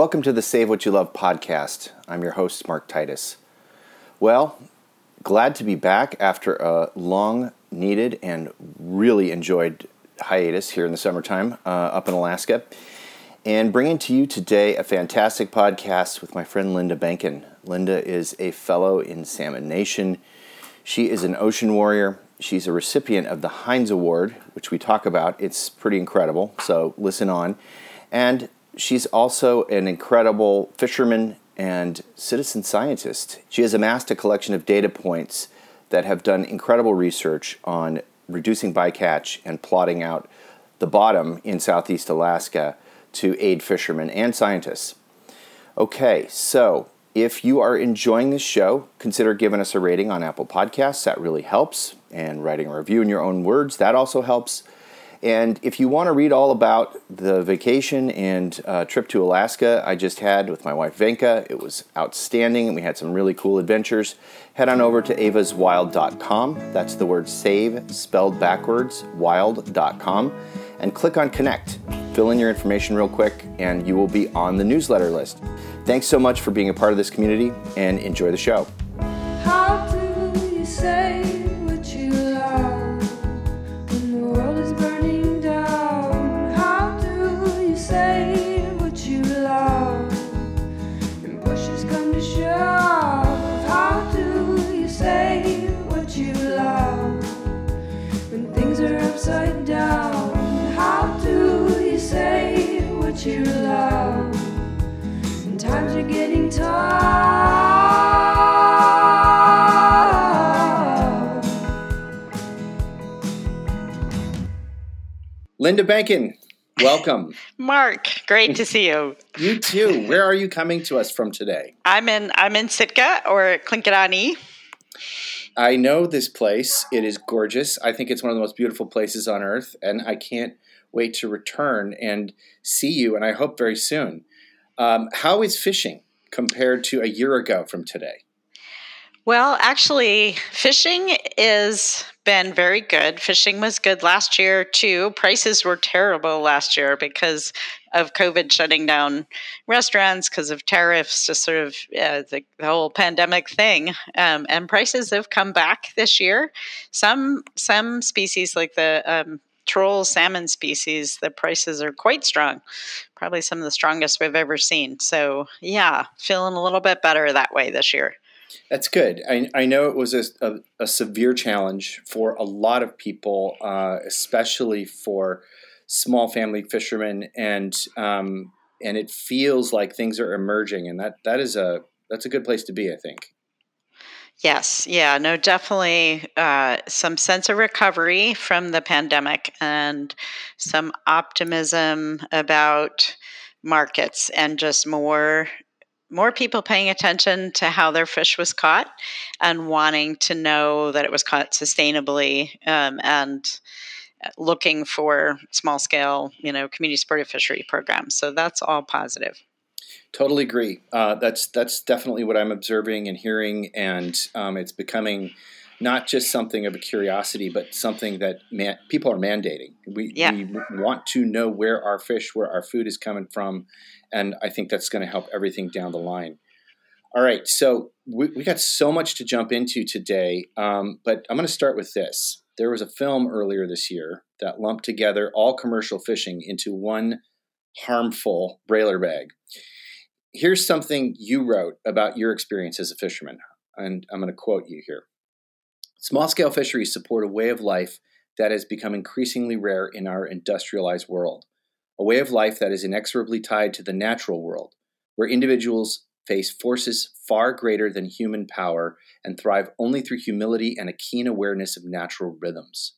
Welcome to the Save What You Love podcast. I'm your host, Mark Titus. Well, glad to be back after a long needed and really enjoyed hiatus here in the summertime uh, up in Alaska. And bringing to you today a fantastic podcast with my friend Linda Behnken. Linda is a fellow in Salmon Nation. She is an ocean warrior. She's a recipient of the Heinz Award, which we talk about. It's pretty incredible, so listen on. And she's also an incredible fisherman and citizen scientist. She has amassed a collection of data points that have done incredible research on reducing bycatch and plotting out the bottom in southeast Alaska to aid fishermen and scientists. Okay, so if you are enjoying this show, consider giving us a rating on Apple Podcasts. That really helps. And writing a review in your own words, that also helps. And if you want to read all about the vacation and uh, trip to Alaska I just had with my wife Venka, it was outstanding and we had some really cool adventures. Head on over to evaswild.com. That's the word save spelled backwards, wild.com, and click on connect. Fill in your information real quick and you will be on the newsletter list. Thanks so much for being a part of this community and enjoy the show. Upside down? How do you say what you love when times are getting tough? Linda Behnken, welcome. Mark, great to see you. you too. Where are you coming to us from today? I'm in I'm in Sitka or Klinkadani. I know this place. It is gorgeous. I think it's one of the most beautiful places on earth, and I can't wait to return and see you, and I hope very soon. Um, how is fishing compared to a year ago from today? Well, actually, fishing is been very good. Fishing was good last year too. Prices were terrible last year because of COVID shutting down restaurants because of tariffs, just sort of uh, the, the whole pandemic thing. Um, and prices have come back this year. Some some species like the um, troll salmon species, the prices are quite strong. Probably some of the strongest we've ever seen. So yeah, feeling a little bit better that way this year. That's good. I, I know it was a, a, a severe challenge for a lot of people, uh, especially for small family fishermen, and um, and it feels like things are emerging, and that that is a that's a good place to be. I think. Yes, yeah, no, definitely uh, some sense of recovery from the pandemic and some optimism about markets and just more more people paying attention to how their fish was caught and wanting to know that it was caught sustainably um, and looking for small scale you know community supported fishery programs so that's all positive Totally agree. Uh, that's that's definitely what I'm observing and hearing, and um, it's becoming not just something of a curiosity, but something that man, people are mandating. We, Yeah. we want to know where our fish, where our food is coming from, and I think that's going to help everything down the line. All right, so we, we got so much to jump into today, um, but I'm going to start with this. There was a film earlier this year that lumped together all commercial fishing into one harmful brailer bag here's something you wrote about your experience as a fisherman, and I'm going to quote you here. Small scale fisheries support a way of life that has become increasingly rare in our industrialized world, a way of life that is inexorably tied to the natural world, where individuals face forces far greater than human power and thrive only through humility and a keen awareness of natural rhythms.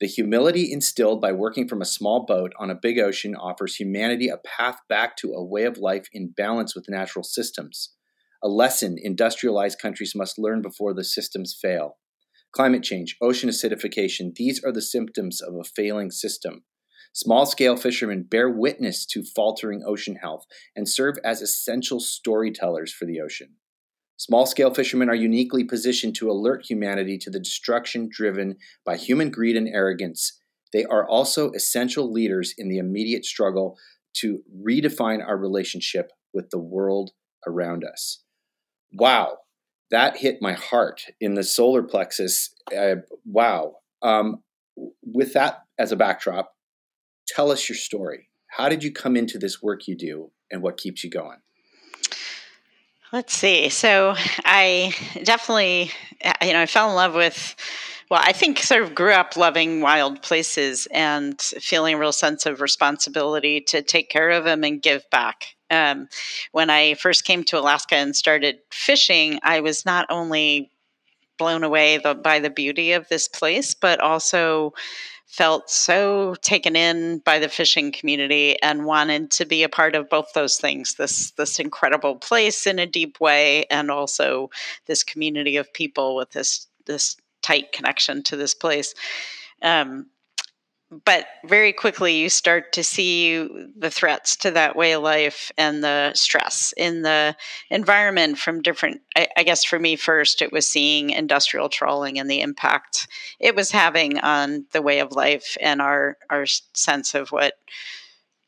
The humility instilled by working from a small boat on a big ocean offers humanity a path back to a way of life in balance with natural systems, a lesson industrialized countries must learn before the systems fail. Climate change, ocean acidification, these are the symptoms of a failing system. Small scale fishermen bear witness to faltering ocean health and serve as essential storytellers for the ocean. Small scale fishermen are uniquely positioned to alert humanity to the destruction driven by human greed and arrogance. They are also essential leaders in the immediate struggle to redefine our relationship with the world around us. Wow, that hit my heart in the solar plexus. Uh, wow. Um, with that as a backdrop, tell us your story. How did you come into this work you do and what keeps you going? Let's see. So I definitely, you know, I fell in love with well, I think sort of grew up loving wild places and feeling a real sense of responsibility to take care of them and give back. Um, when I first came to Alaska and started fishing, I was not only blown away the, by the beauty of this place, but also felt so taken in by the fishing community and wanted to be a part of both those things this this incredible place in a deep way and also this community of people with this this tight connection to this place. Um, but very quickly, you start to see the threats to that way of life and the stress in the environment from different. I, I guess for me, first, it was seeing industrial trawling and the impact it was having on the way of life and our our sense of what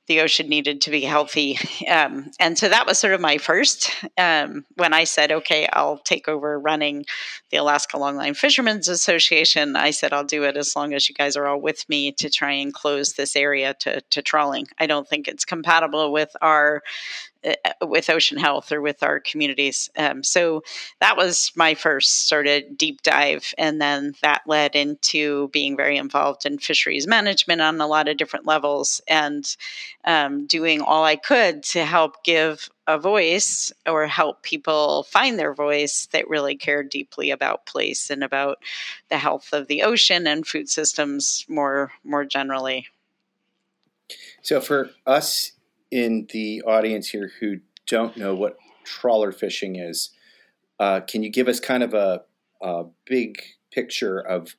the ocean needed to be healthy. Um, and so that was sort of my first um, when I said, okay, I'll take over running the Alaska Longline Fishermen's Association. I said, I'll do it as long as you guys are all with me to try and close this area to, to trawling. I don't think it's compatible with our with ocean health or with our communities. Um, so that was my first sort of deep dive. And then that led into being very involved in fisheries management on a lot of different levels and um, doing all I could to help give a voice or help people find their voice that really care deeply about place and about the health of the ocean and food systems more more generally. So for us in the audience here who don't know what trawler fishing is, uh, can you give us kind of a, a, big picture of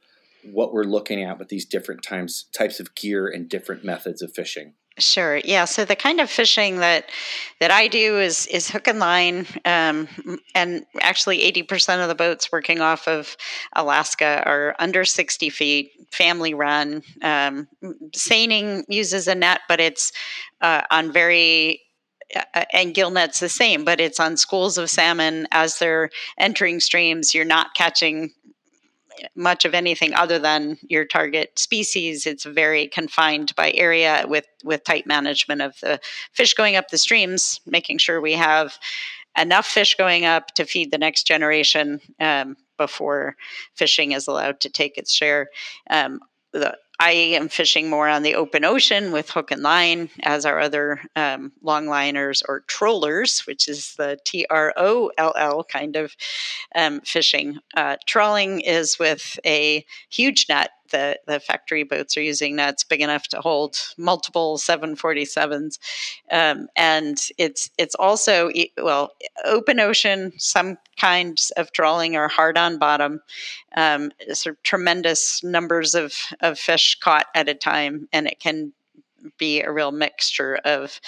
what we're looking at with these different times types of gear and different methods of fishing? Sure. Yeah. So the kind of fishing that that I do is is hook and line, um, and actually eighty percent of the boats working off of Alaska are under sixty feet, family run. Um, seining uses a net, but it's uh, on very uh, and gill net's the same, but it's on schools of salmon as they're entering streams. You're not catching much of anything other than your target species. It's very confined by area with with tight management of the fish going up the streams, making sure we have enough fish going up to feed the next generation um, before fishing is allowed to take its share. Um, the I am fishing more on the open ocean with hook and line, as are other um, longliners or trollers, which is the T R O L L kind of um, fishing. Uh, trawling is with a huge net the, the factory boats are using nets big enough to hold multiple 747s. Um, and it's it's also, well, open ocean, some kinds of trawling are hard on bottom, um, sort of tremendous numbers of, of fish caught at a time, and it can be a real mixture of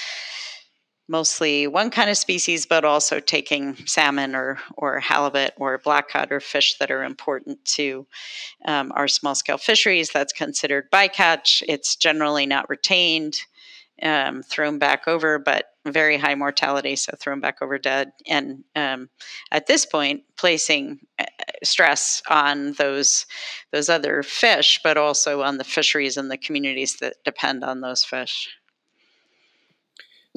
mostly one kind of species, but also taking salmon or, or halibut or blackcod or fish that are important to um, our small scale fisheries. That's considered bycatch. It's generally not retained, um, thrown back over, but very high mortality, so thrown back over dead. And um, at this point, placing uh, stress on those those other fish, but also on the fisheries and the communities that depend on those fish.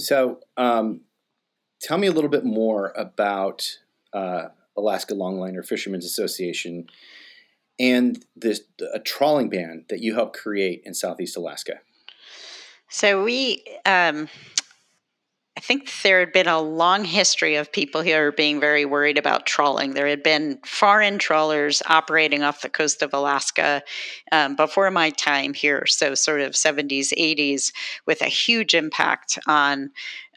So, um, tell me a little bit more about uh, Alaska Longliner Fishermen's Association and this a trawling ban that you helped create in Southeast Alaska. So we um, think there had been a long history of people here being very worried about trawling. There had been foreign trawlers operating off the coast of Alaska um, before my time here, so sort of 70s, 80s, with a huge impact on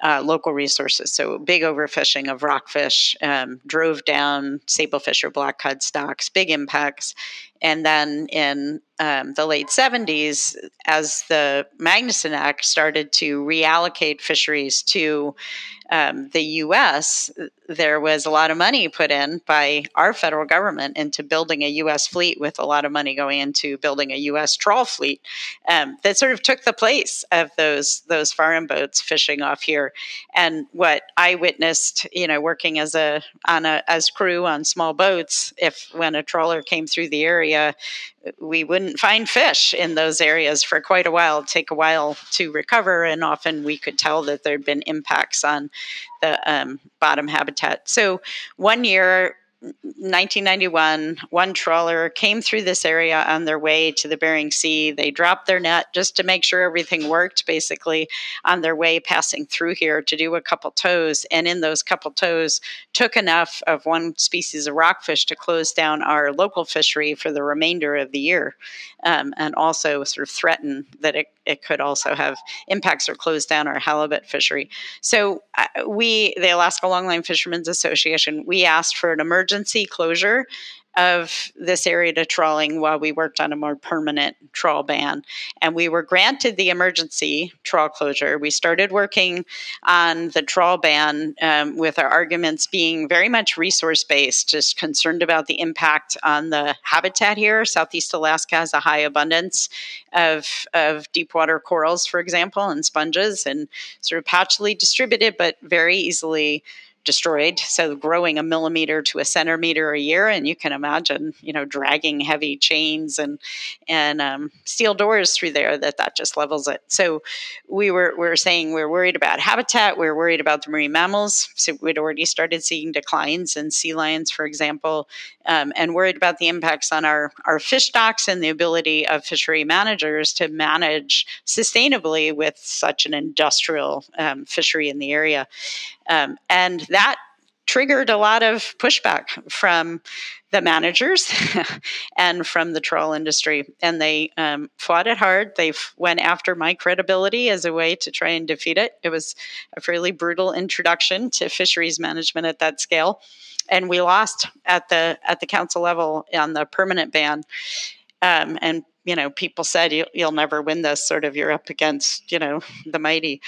uh, local resources. So big overfishing of rockfish um, drove down sablefish or black cod stocks, big impacts. And then in um, the late 70s, as the Magnuson Act started to reallocate fisheries to um, the US, there was a lot of money put in by our federal government into building a US fleet, with a lot of money going into building a US trawl fleet um, that sort of took the place of those those foreign boats fishing off here. And what I witnessed, you know, working as a on a as crew on small boats, if when a trawler came through the area, we wouldn't find fish in those areas for quite a while, It'd take a while to recover, and often we could tell that there'd been impacts on the um, bottom habitat. So one year 1991, one trawler came through this area on their way to the Bering Sea. They dropped their net just to make sure everything worked, basically, on their way passing through here to do a couple tows. And in those couple tows, took enough of one species of rockfish to close down our local fishery for the remainder of the year, um, and also sort of threaten that it, it could also have impacts or close down our halibut fishery. So uh, we, the Alaska Longline Fishermen's Association, we asked for an emergency emergency closure of this area to trawling while we worked on a more permanent trawl ban. And we were granted the emergency trawl closure. We started working on the trawl ban um, with our arguments being very much resource based, just concerned about the impact on the habitat here. Southeast Alaska has a high abundance of, of deep water corals, for example, and sponges, and sort of patchily distributed, but very easily destroyed. So growing a millimeter to a centimeter a year, and you can imagine, you know, dragging heavy chains and and um, steel doors through there. That that just levels it. So we were we were saying we are worried about habitat. We are worried about the marine mammals. So we'd already started seeing declines in sea lions, for example, um, and worried about the impacts on our our fish stocks and the ability of fishery managers to manage sustainably with such an industrial um, fishery in the area. Um, and that triggered a lot of pushback from the managers and from the trawl industry. And they um, fought it hard. They went after my credibility as a way to try and defeat it. It was a fairly brutal introduction to fisheries management at that scale. And we lost at the at the council level on the permanent ban. Um, and you know, people said you, you'll never win this. Sort of, you're up against you know the mighty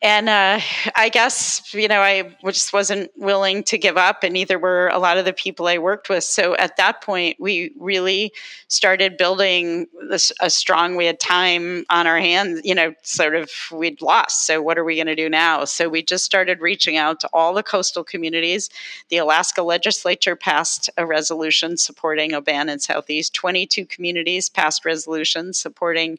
and uh, I guess you know I just wasn't willing to give up, and neither were a lot of the people I worked with. So at that point, we really started building this a strong. We had time on our hands, you know, sort of we'd lost. So what are we going to do now? So we just started reaching out to all the coastal communities. The Alaska legislature passed a resolution supporting a ban in Southeast. Twenty-two communities passed resolutions supporting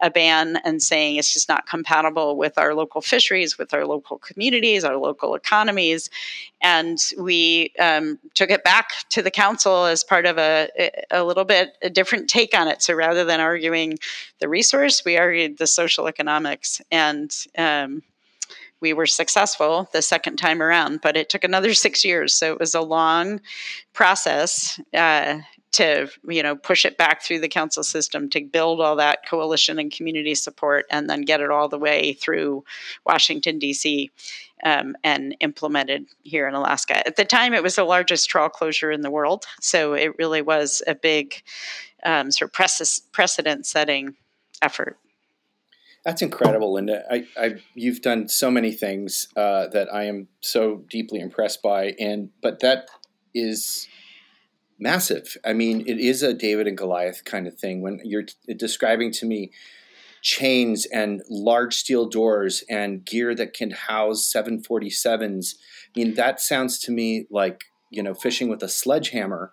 a ban and saying it's just not compatible with our local fish fisheries, with our local communities, our local economies. And we um, took it back to the council as part of a, a little bit a different take on it. So rather than arguing the resource, we argued the social economics. And um, we were successful the second time around, but it took another six years. So it was a long process uh, to you know push it back through the council system to build all that coalition and community support and then get it all the way through washington d.c um, and implemented here in alaska at the time it was the largest trawl closure in the world so it really was a big um, sort of precedent setting effort that's incredible, Linda. I, I, you've done so many things uh, that I am so deeply impressed by, and but that is massive. I mean, it is a David and Goliath kind of thing. When you're t- describing to me chains and large steel doors and gear that can house 747s, I mean, that sounds to me like, you know, fishing with a sledgehammer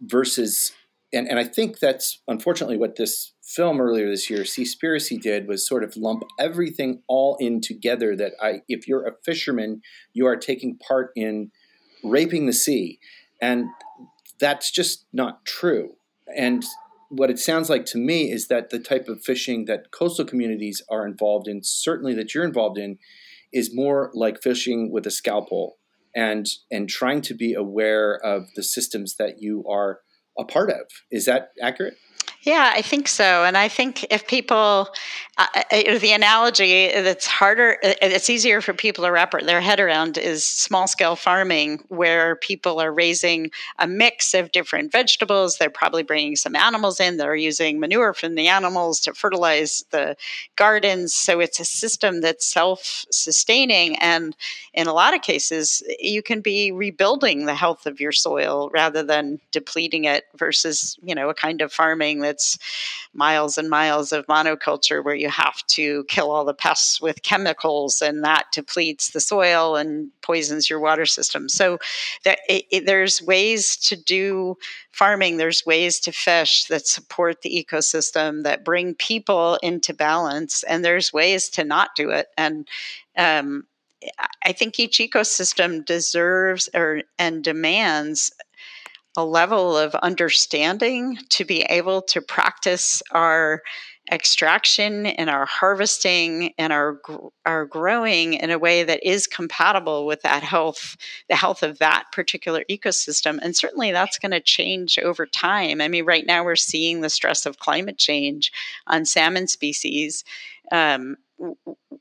versus, and, and I think that's unfortunately what this film earlier this year, Seaspiracy did was sort of lump everything all in together that I, if you're a fisherman, you are taking part in raping the sea. And that's just not true. And what it sounds like to me is that the type of fishing that coastal communities are involved in, certainly that you're involved in, is more like fishing with a scalpel and and trying to be aware of the systems that you are a part of. Is that accurate? Yeah, I think so. And I think if people, uh, uh the analogy that's harder, uh, it's easier for people to wrap their head around is small scale farming, where people are raising a mix of different vegetables. They're probably bringing some animals in. They're using manure from the animals to fertilize the gardens. So it's a system that's self sustaining. And in a lot of cases, you can be rebuilding the health of your soil rather than depleting it versus, you know, a kind of farming it's miles and miles of monoculture where you have to kill all the pests with chemicals and that depletes the soil and poisons your water system. So it, it, there's ways to do farming, there's ways to fish that support the ecosystem that bring people into balance, and there's ways to not do it. And um, I think each ecosystem deserves or and demands a level of understanding to be able to practice our extraction and our harvesting and our our growing in a way that is compatible with that health the health of that particular ecosystem. And certainly that's going to change over time. I mean right now we're seeing the stress of climate change on salmon species um,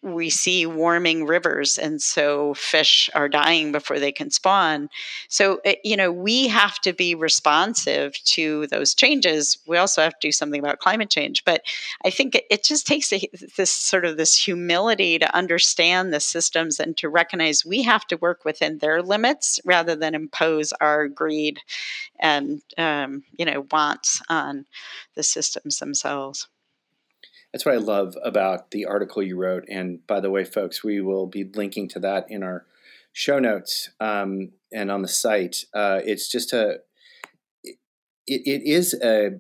we see warming rivers and so fish are dying before they can spawn. So eh, you know we have to be responsive to those changes. We also have to do something about climate change but i think it, it just takes a, this sort of this humility to understand the systems and to recognize we have to work within their limits rather than impose our greed and um, you know wants on the systems themselves that's what I love about the article you wrote. And by the way, folks, we will be linking to that in our show notes um, and on the site. Uh, it's just a, it, it is a,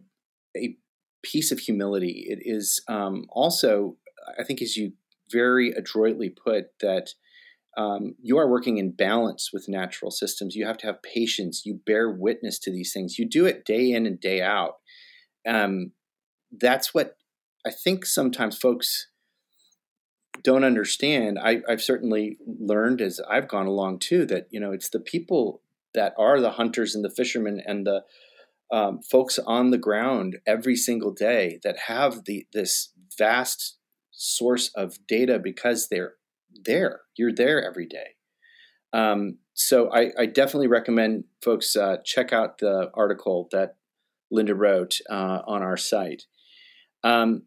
a piece of humility. It is um, also, I think, as you very adroitly put, that um, you are working in balance with natural systems. You have to have patience. You bear witness to these things. You do it day in and day out. Um, that's what I think sometimes folks don't understand. I, have certainly learned as I've gone along too that you know it's the people that are the hunters and the fishermen and the um, folks on the ground every single day that have the this vast source of data because they're there. You're there every day. Um, so I, I, definitely recommend folks uh, check out the article that Linda wrote uh, on our site. Um,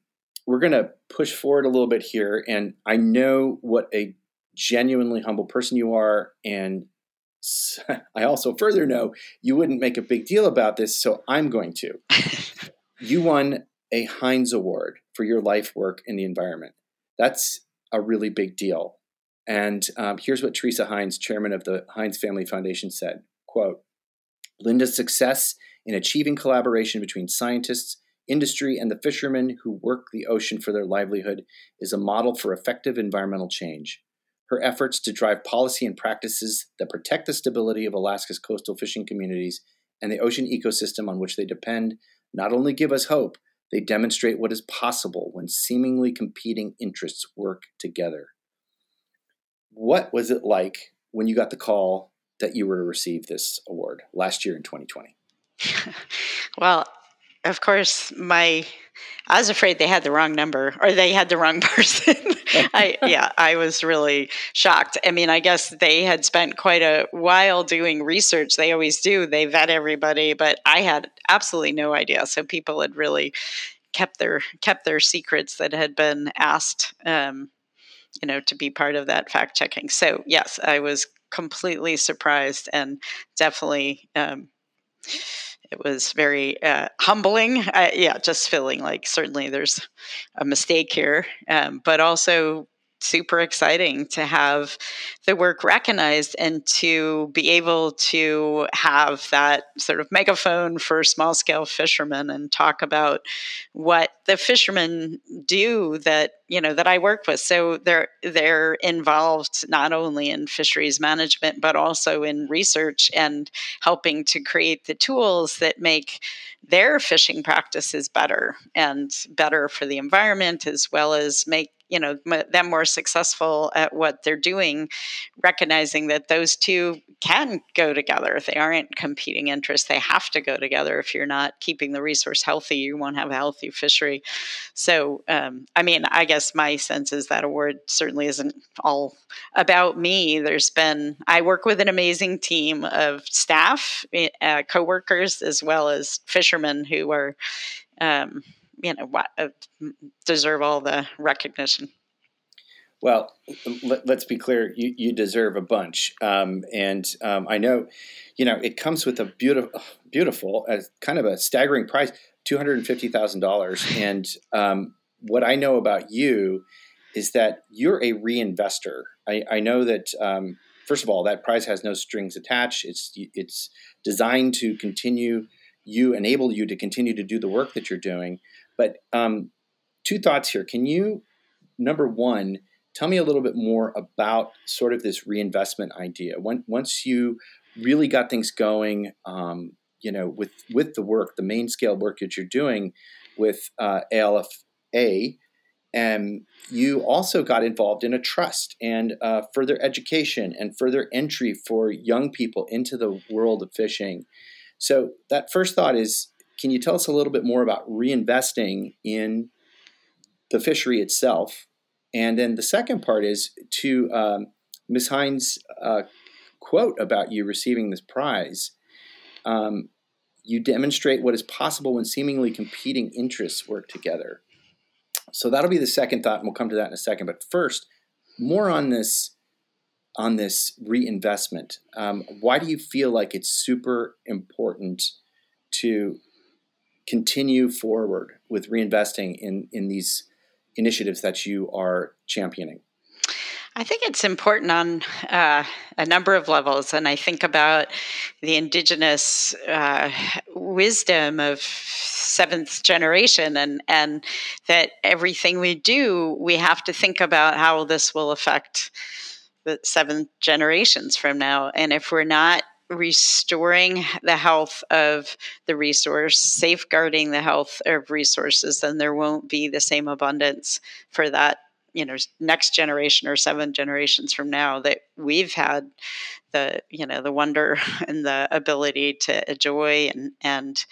we're going to push forward a little bit here. And I know what a genuinely humble person you are. And I also further know you wouldn't make a big deal about this. So I'm going to. you won a Heinz Award for your life work in the environment. That's a really big deal. And um, here's what Teresa Heinz, chairman of the Heinz Family Foundation, said quote, Linda's success in achieving collaboration between scientists, industry, and the fishermen who work the ocean for their livelihood is a model for effective environmental change. Her efforts to drive policy and practices that protect the stability of Alaska's coastal fishing communities and the ocean ecosystem on which they depend not only give us hope, they demonstrate what is possible when seemingly competing interests work together. What was it like when you got the call that you were to receive this award last year in 2020? well, of course, my I was afraid they had the wrong number or they had the wrong person. I yeah, I was really shocked. I mean, I guess they had spent quite a while doing research. They always do. They vet everybody, but I had absolutely no idea. So people had really kept their kept their secrets that had been asked um, you know, to be part of that fact checking. So yes, I was completely surprised and definitely um, it was very uh, humbling. yeah, just feeling like certainly there's a mistake here, um, but also super exciting to have the work recognized and to be able to have that sort of megaphone for small scale fishermen and talk about what the fishermen do that you know that I work with. So they're they're involved not only in fisheries management but also in research and helping to create the tools that make their fishing practices better and better for the environment as well as make you know them more successful at what they're doing recognizing that those two can go together. They aren't competing interests they have to go together. If you're not keeping the resource healthy you won't have a healthy fishery. So um, i mean i guess my sense is that award certainly isn't all about me. There's been i work with an amazing team of staff eh, uh, co-workers as well as fishermen who are um, you know uh, deserve all the recognition. Well, let, us be clear. You, you deserve a bunch, um, and um, I know, you know, it comes with a beautiful, beautiful, uh, kind of a staggering price, two hundred and fifty thousand dollars. And um, what I know about you is that you're a reinvestor. I, I know that um, first of all, that prize has no strings attached. It's it's designed to continue you enable you to continue to do the work that you're doing. But um, two thoughts here. Can you, number one, tell me a little bit more about sort of this reinvestment idea? When, once you really got things going, um, you know, with with the work, the main scale work that you're doing with uh, ALFA, and you also got involved in a trust and uh, further education and further entry for young people into the world of fishing. So that first thought is, can you tell us a little bit more about reinvesting in the fishery itself? And then the second part is to um, Ms. Heinz' uh, quote about you receiving this prize. Um, you demonstrate what is possible when seemingly competing interests work together. So that'll be the second thought, and we'll come to that in a second. But first, more on this on this reinvestment. Um, why do you feel like it's super important to continue forward with reinvesting in, in these initiatives that you are championing? I think it's important on uh, a number of levels. And I think about the indigenous uh, wisdom of seventh generation and, and that everything we do, we have to think about how this will affect the seventh generations from now. And if we're not restoring the health of the resource, safeguarding the health of resources, then there won't be the same abundance for that, you know, next generation or seven generations from now that we've had the, you know, the wonder and the ability to enjoy and and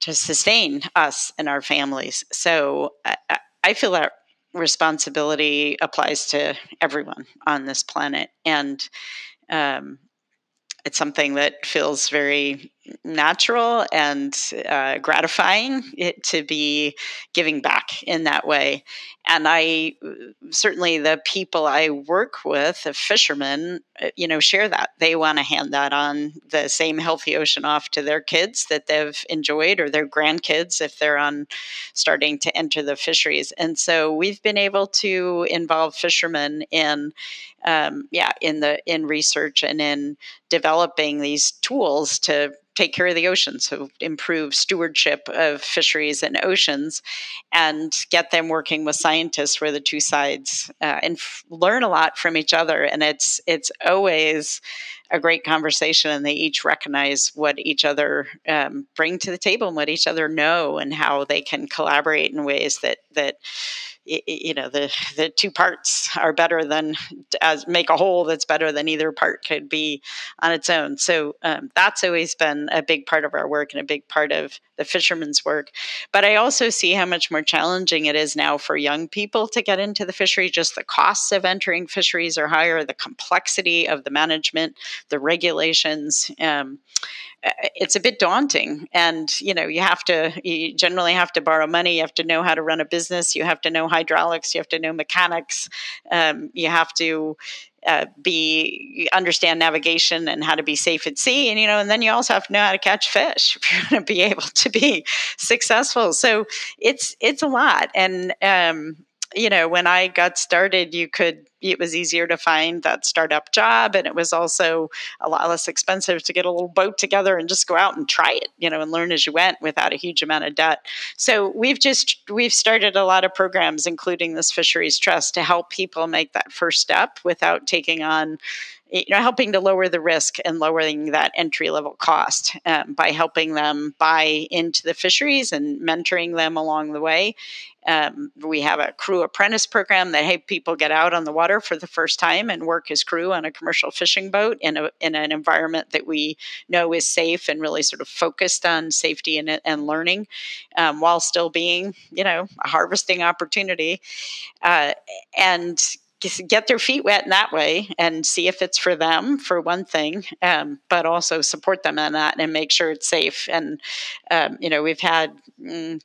to sustain us and our families. So I, I feel that responsibility applies to everyone on this planet. And um, it's something that feels very natural and uh, gratifying to be giving back in that way. And I certainly the people I work with, the fishermen, uh, you know, share that. They want to hand that on the same healthy ocean off to their kids that they've enjoyed or their grandkids if they're on starting to enter the fisheries. And so we've been able to involve fishermen in um, yeah, in the in research and in developing these tools to take care of the oceans, so improve stewardship of fisheries and oceans, and get them working with scientists where the two sides uh, and f- learn a lot from each other. And it's it's always a great conversation, and they each recognize what each other um, bring to the table and what each other know, and how they can collaborate in ways that that you know the the two parts are better than as make a whole that's better than either part could be on its own. So um, that's always been a big part of our work and a big part of the fishermen's work. But i also see how much more challenging it is now for young people to get into the fishery. Just the costs of entering fisheries are higher the complexity of the management the regulations um, it's a bit daunting. And you know you have to you generally have to borrow money. You have to know how to run a business. You have to know hydraulics. You have to know mechanics. Um, you have to uh, be understand navigation and how to be safe at sea. And you know and then you also have to know how to catch fish if you're going to be able to be successful. So it's it's a lot. And um, you know, when I got started, you could, it was easier to find that startup job. And it was also a lot less expensive to get a little boat together and just go out and try it, you know, and learn as you went without a huge amount of debt. So we've just, we've started a lot of programs, including this Fisheries Trust, to help people make that first step without taking on you know helping to lower the risk and lowering that entry level cost um, by helping them buy into the fisheries and mentoring them along the way um, we have a crew apprentice program that hey people get out on the water for the first time and work as crew on a commercial fishing boat in, a, in an environment that we know is safe and really sort of focused on safety and, and learning um, while still being you know a harvesting opportunity. Uh, and get their feet wet in that way and see if it's for them for one thing um, but also support them in that and make sure it's safe. And um, you know we've had mm,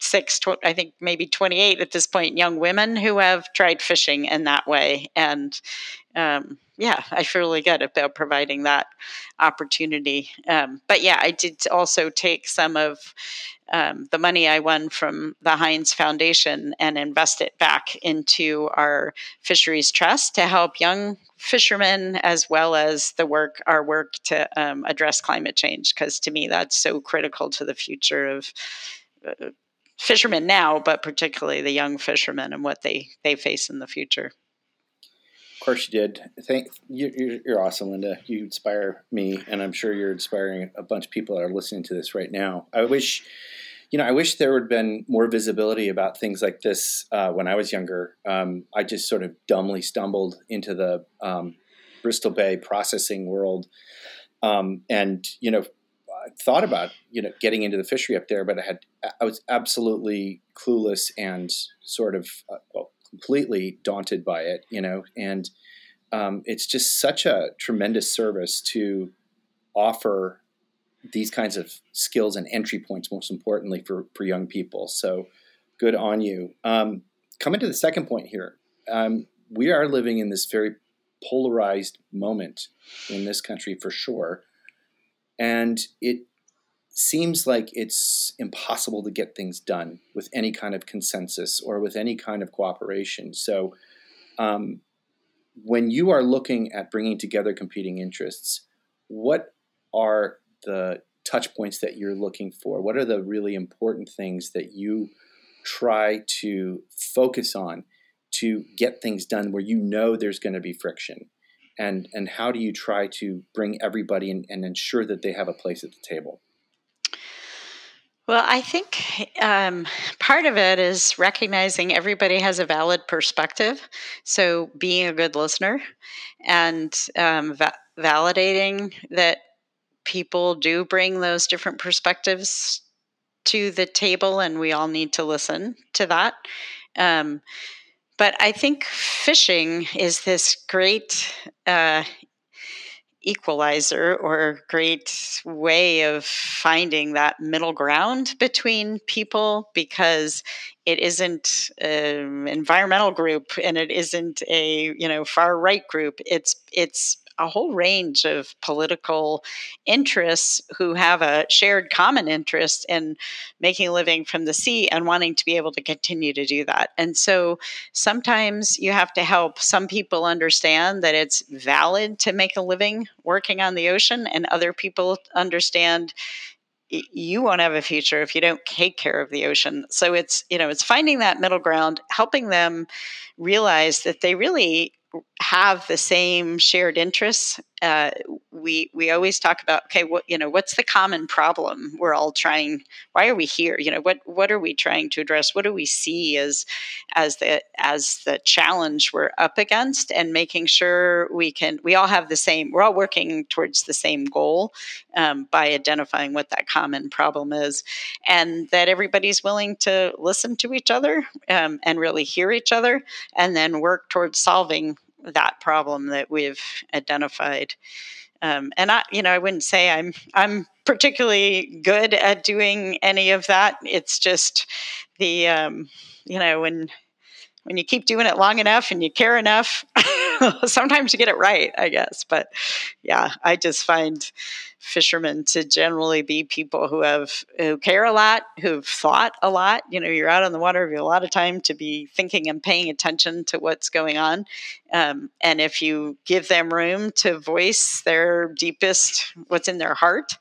26 tw- i think maybe 28 at this point young women who have tried fishing in that way. And um, yeah i feel really good about providing that opportunity. Um, but yeah i did also take some of um, the money I won from the Heinz Foundation and invest it back into our fisheries trust to help young fishermen as well as the work our work to um, address climate change because to me that's so critical to the future of uh, fishermen now but particularly the young fishermen and what they they face in the future. Of course you did. Thank you, you're awesome linda. You inspire me and i'm sure you're inspiring a bunch of people that are listening to this right now. I wish you know, I wish there would have been more visibility about things like this uh, when I was younger. Um, I just sort of dumbly stumbled into the um, Bristol Bay processing world, um, and you know, I thought about you know getting into the fishery up there, but I had I was absolutely clueless and sort of uh, well, completely daunted by it. You know, and um, it's just such a tremendous service to offer these kinds of skills and entry points, most importantly for, for young people. So good on you. Um, coming to the second point here, um, we are living in this very polarized moment in this country for sure. And it seems like it's impossible to get things done with any kind of consensus or with any kind of cooperation. So, um, when you are looking at bringing together competing interests, what are the touch points that you're looking for? What are the really important things that you try to focus on to get things done where you know there's going to be friction? And, and how do you try to bring everybody in and ensure that they have a place at the table? Well, I think um, part of it is recognizing everybody has a valid perspective. So, being a good listener and um, va- validating that people do bring those different perspectives to the table, and we all need to listen to that. Um, but I think fishing is this great uh, equalizer or great way of finding that middle ground between people because it isn't an environmental group and it isn't a you know far right group. It's it's a whole range of political interests who have a shared common interest in making a living from the sea and wanting to be able to continue to do that. And so sometimes you have to help some people understand that it's valid to make a living working on the ocean, and other people understand you won't have a future if you don't take care of the ocean. So it's, you know, it's finding that middle ground, helping them realize that they really have the same shared interests. Uh, we we always talk about okay, what you know, what's the common problem we're all trying? Why are we here? You know, what what are we trying to address? What do we see as as the as the challenge we're up against? And making sure we can we all have the same. We're all working towards the same goal um, by identifying what that common problem is, and that everybody's willing to listen to each other um, and really hear each other, and then work towards solving that problem that we've identified. Um, and I, you know, I wouldn't say I'm I'm particularly good at doing any of that. It's just the, um, you know, when when you keep doing it long enough and you care enough, sometimes you get it right, I guess. But yeah, I just find fishermen to generally be people who have who care a lot, who've thought a lot. You know, you're out on the water, you have a lot of time to be thinking and paying attention to what's going on. Um, and if you give them room to voice their deepest, what's in their heart,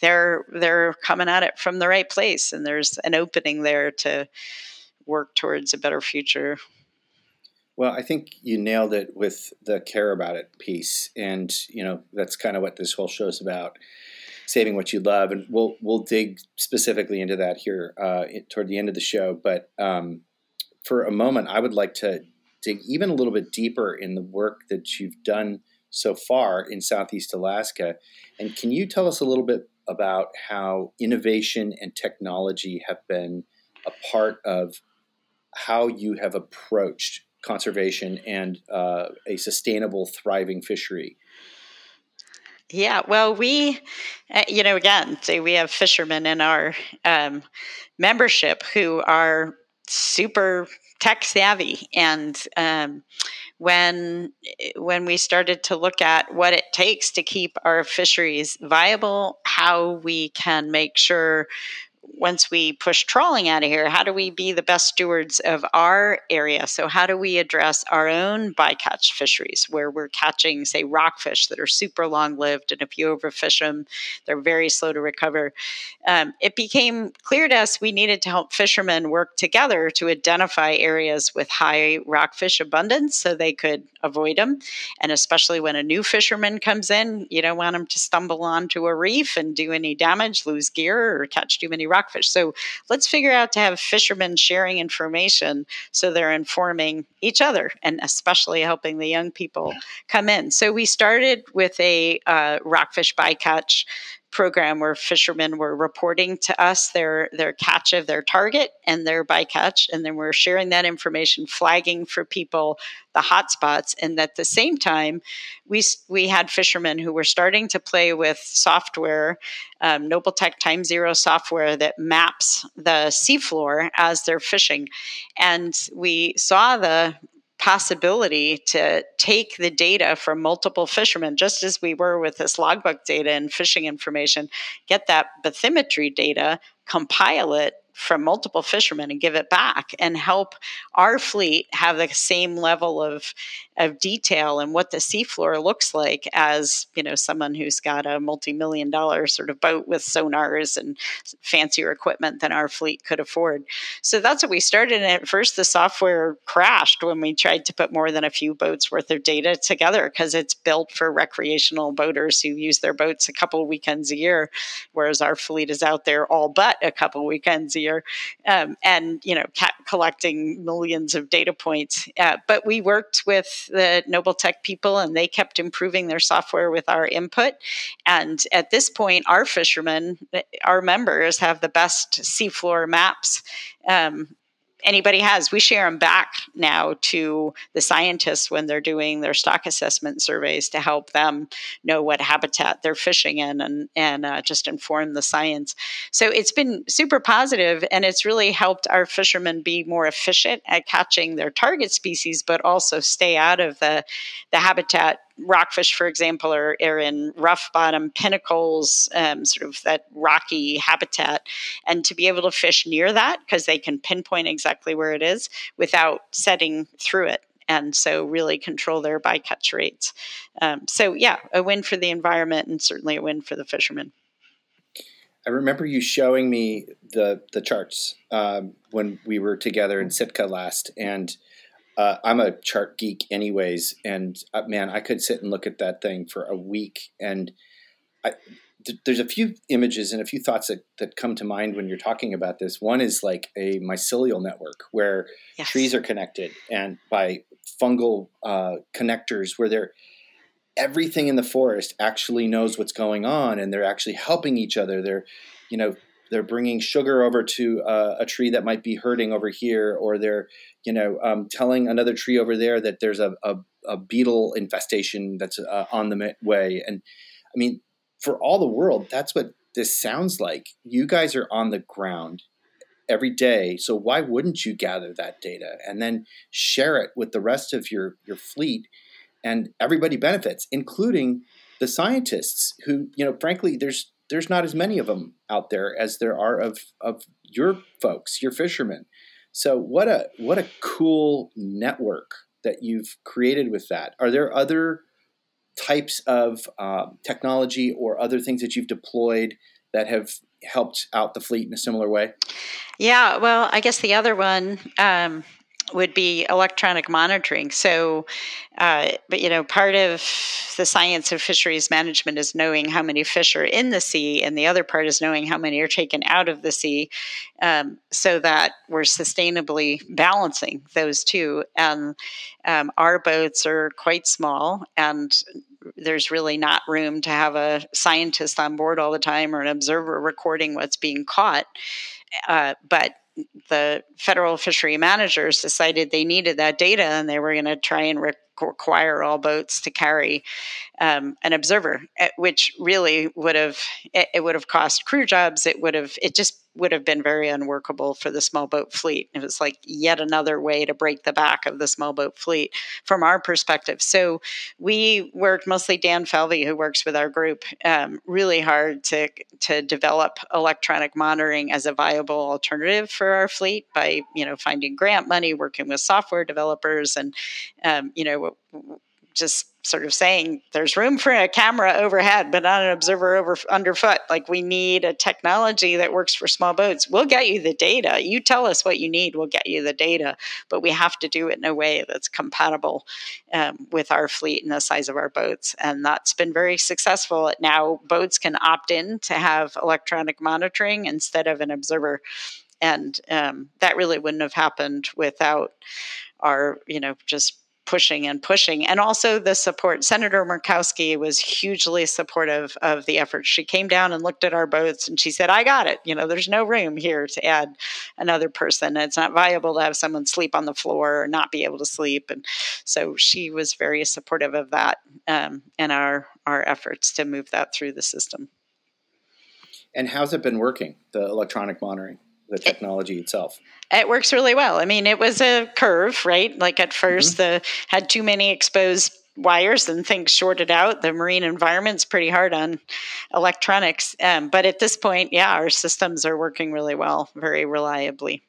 they're they're coming at it from the right place, and there's an opening there to work towards a better future. Well, I think you nailed it with the care about it piece, and you know that's kind of what this whole show is about saving what you love, and we'll we'll dig specifically into that here uh, toward the end of the show. But um, for a moment, I would like to dig even a little bit deeper in the work that you've done so far in Southeast Alaska, and can you tell us a little bit about how innovation and technology have been a part of how you have approached conservation and uh, a sustainable, thriving fishery. Yeah, well, we, uh, you know, again, say we have fishermen in our um, membership who are super tech savvy, and um, when when we started to look at what it takes to keep our fisheries viable, how we can make sure once we push trawling out of here, how do we be the best stewards of our area? So, how do we address our own bycatch fisheries where we're catching, say, rockfish that are super long lived, and if you overfish them, they're very slow to recover? Um, it became clear to us we needed to help fishermen work together to identify areas with high rockfish abundance so they could avoid them. And especially when a new fisherman comes in, you don't want them to stumble onto a reef and do any damage, lose gear, or catch too many rockfish rockfish. So let's figure out to have fishermen sharing information so they're informing each other and especially helping the young people come in. So we started with a uh, rockfish bycatch program where fishermen were reporting to us their their catch of their target and their bycatch and then we're sharing that information flagging for people the hotspots and at the same time we we had fishermen who were starting to play with software um, Nobeltec TimeZero software that maps the seafloor as they're fishing. And we saw the possibility to take the data from multiple fishermen, just as we were with this logbook data and fishing information, get that bathymetry data, compile it, from multiple fishermen and give it back and help our fleet have the same level of of detail and what the seafloor looks like as you know someone who's got a multi-million dollar sort of boat with sonars and fancier equipment than our fleet could afford so that's what we started and at first the software crashed when we tried to put more than a few boats worth of data together because it's built for recreational boaters who use their boats a couple weekends a year whereas our fleet is out there all but a couple weekends a year um, and you know, collecting millions of data points. Uh, but we worked with the Nobeltec people, and they kept improving their software with our input. And at this point, our fishermen, our members, have the best seafloor maps um, anybody has. We share them back now to the scientists when they're doing their stock assessment surveys to help them know what habitat they're fishing in and and uh, just inform the science. So it's been super positive, and it's really helped our fishermen be more efficient at catching their target species, but also stay out of the the habitat rockfish, for example, are, are in rough bottom pinnacles, um, sort of that rocky habitat. And to be able to fish near that, because they can pinpoint exactly where it is without setting through it. And so, really control their bycatch rates. Um, so, yeah, a win for the environment and certainly a win for the fishermen. I remember you showing me the the charts um, when we were together in Sitka last, and uh, I'm a chart geek, anyways, and uh, man, I could sit and look at that thing for a week. And I, th- there's a few images and a few thoughts that, that come to mind when you're talking about this. One is like a mycelial network where yes. trees are connected and by fungal uh, connectors, where they're everything in the forest actually knows what's going on, and they're actually helping each other. They're you know they're bringing sugar over to uh, a tree that might be hurting over here, or they're you know um, telling another tree over there that there's a, a, a beetle infestation that's uh, on the way. And I mean, for all the world, that's what this sounds like. You guys are on the ground every day, so why wouldn't you gather that data and then share it with the rest of your your fleet? And everybody benefits, including the scientists who, you know, frankly, there's there's not as many of them out there as there are of of your folks, your fishermen. So what a what a cool network that you've created with that. Are there other types of um, technology or other things that you've deployed that have helped out the fleet in a similar way? Yeah, well, I guess the other one um, would be electronic monitoring. So, uh, but you know, part of the science of fisheries management is knowing how many fish are in the sea, and the other part is knowing how many are taken out of the sea, um, so that we're sustainably balancing those two. And um, our boats are quite small, and there's really not room to have a scientist on board all the time or an observer recording what's being caught. Uh, but the federal fishery managers decided they needed that data and they were going to try and re- require all boats to carry um, an observer, eh, which really would have it, it would have cost crew jobs. It would have it just would have been very unworkable for the small boat fleet. It was like yet another way to break the back of the small boat fleet from our perspective. So we worked mostly Dan Falvey, who works with our group, um, really hard to to develop electronic monitoring as a viable alternative for our fleet by you know finding grant money, working with software developers, and um, you know just sort of saying there's room for a camera overhead, but not an observer over underfoot. Like we need a technology that works for small boats. We'll get you the data. You tell us what you need, we'll get you the data, but we have to do it in a way that's compatible um, with our fleet and the size of our boats. And that's been very successful. Now boats can opt in to have electronic monitoring instead of an observer. And um, that really wouldn't have happened without our, you know, just pushing and pushing. And also the support. Senator Murkowski was hugely supportive of the effort. She came down and looked at our boats and she said, I got it. You know, there's no room here to add another person. It's not viable to have someone sleep on the floor or not be able to sleep. And so she was very supportive of that um, and our, our efforts to move that through the system. And how's it been working, the electronic monitoring? The technology itself. It works really well. I mean, it was a curve, right? Like at 1st mm-hmm. the had too many exposed wires and things shorted out. The marine environment's pretty hard on electronics, um, but at this point, yeah, our systems are working really well, very reliably.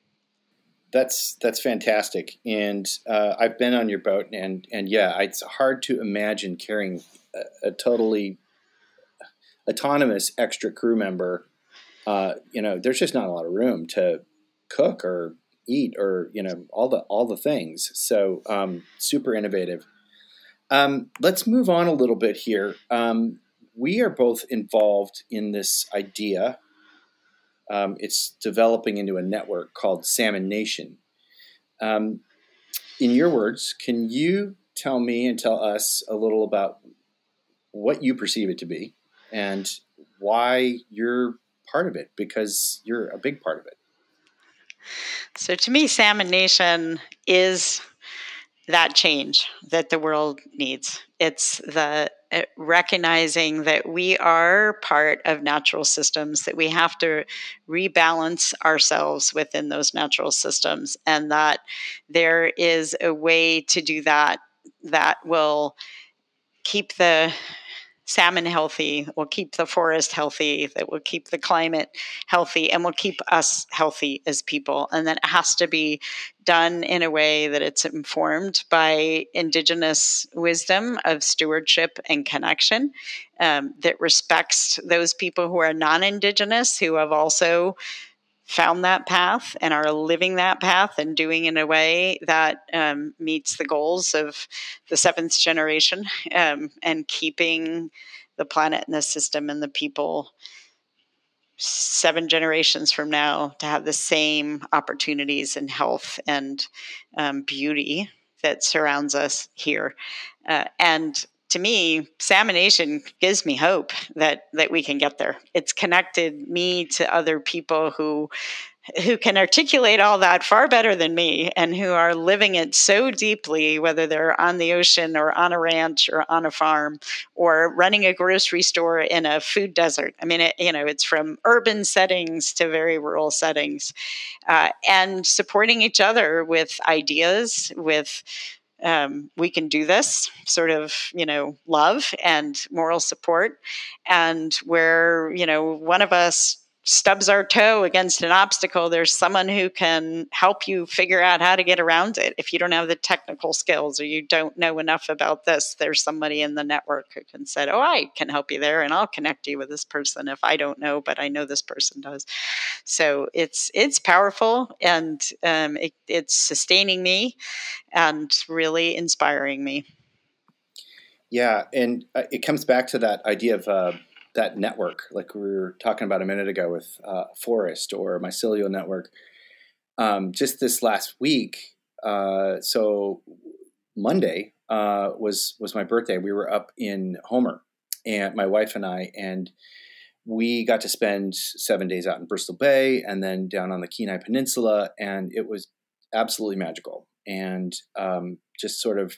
That's that's fantastic, and uh, I've been on your boat, and and yeah, it's hard to imagine carrying a, a totally autonomous extra crew member uh, you know, there's just not a lot of room to cook or eat or you know all the all the things. So um, super innovative. Um, let's move on a little bit here. Um, we are both involved in this idea. Um, it's developing into a network called Salmon Nation. Um, in your words, can you tell me and tell us a little about what you perceive it to be and why you're part of it because you're a big part of it. So to me, Salmon Nation is that change that the world needs. It's the uh, recognizing that we are part of natural systems, that we have to rebalance ourselves within those natural systems, and that there is a way to do that that will keep the salmon healthy, will keep the forest healthy, that will keep the climate healthy, and will keep us healthy as people. And that has to be done in a way that it's informed by indigenous wisdom of stewardship and connection um, that respects those people who are non indigenous, who have also found that path and are living that path and doing it in a way that um, meets the goals of the seventh generation um, and keeping the planet and the system and the people seven generations from now to have the same opportunities and health and um, beauty that surrounds us here. Uh, and to me, Salmon Nation gives me hope that that we can get there. It's connected me to other people who who can articulate all that far better than me and who are living it so deeply whether they're on the ocean or on a ranch or on a farm or running a grocery store in a food desert i mean it, you know it's from urban settings to very rural settings uh, and supporting each other with ideas with um, we can do this sort of you know love and moral support. And where you know one of us stubs our toe against an obstacle, there's someone who can help you figure out how to get around it. If you don't have the technical skills or you don't know enough about this, there's somebody in the network who can say, Oh, I can help you there and I'll connect you with this person if I don't know, but I know this person does. So it's it's powerful and um, it, it's sustaining me and really inspiring me. Yeah, and uh, it comes back to that idea of uh, that network, like we were talking about a minute ago with uh, Forest or Mycelial Network. Um, just this last week, uh, so Monday uh, was was my birthday. We were up in Homer, and my wife and I, and we got to spend seven days out in Bristol Bay and then down on the Kenai Peninsula, and it was absolutely magical. And um, just sort of,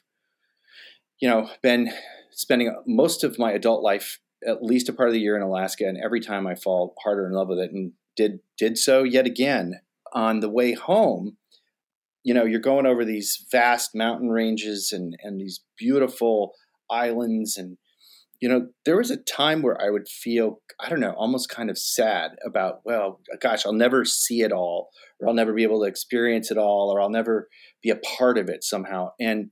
you know, been spending most of my adult life at least a part of the year in Alaska, and every time I fall harder in love with it, and did did so yet again on the way home. You know, you're going over these vast mountain ranges and and these beautiful islands, and you know, there was a time where I would feel I don't know, almost kind of sad about well, gosh, I'll never see it all, or I'll never be able to experience it all, or I'll never be a part of it somehow, and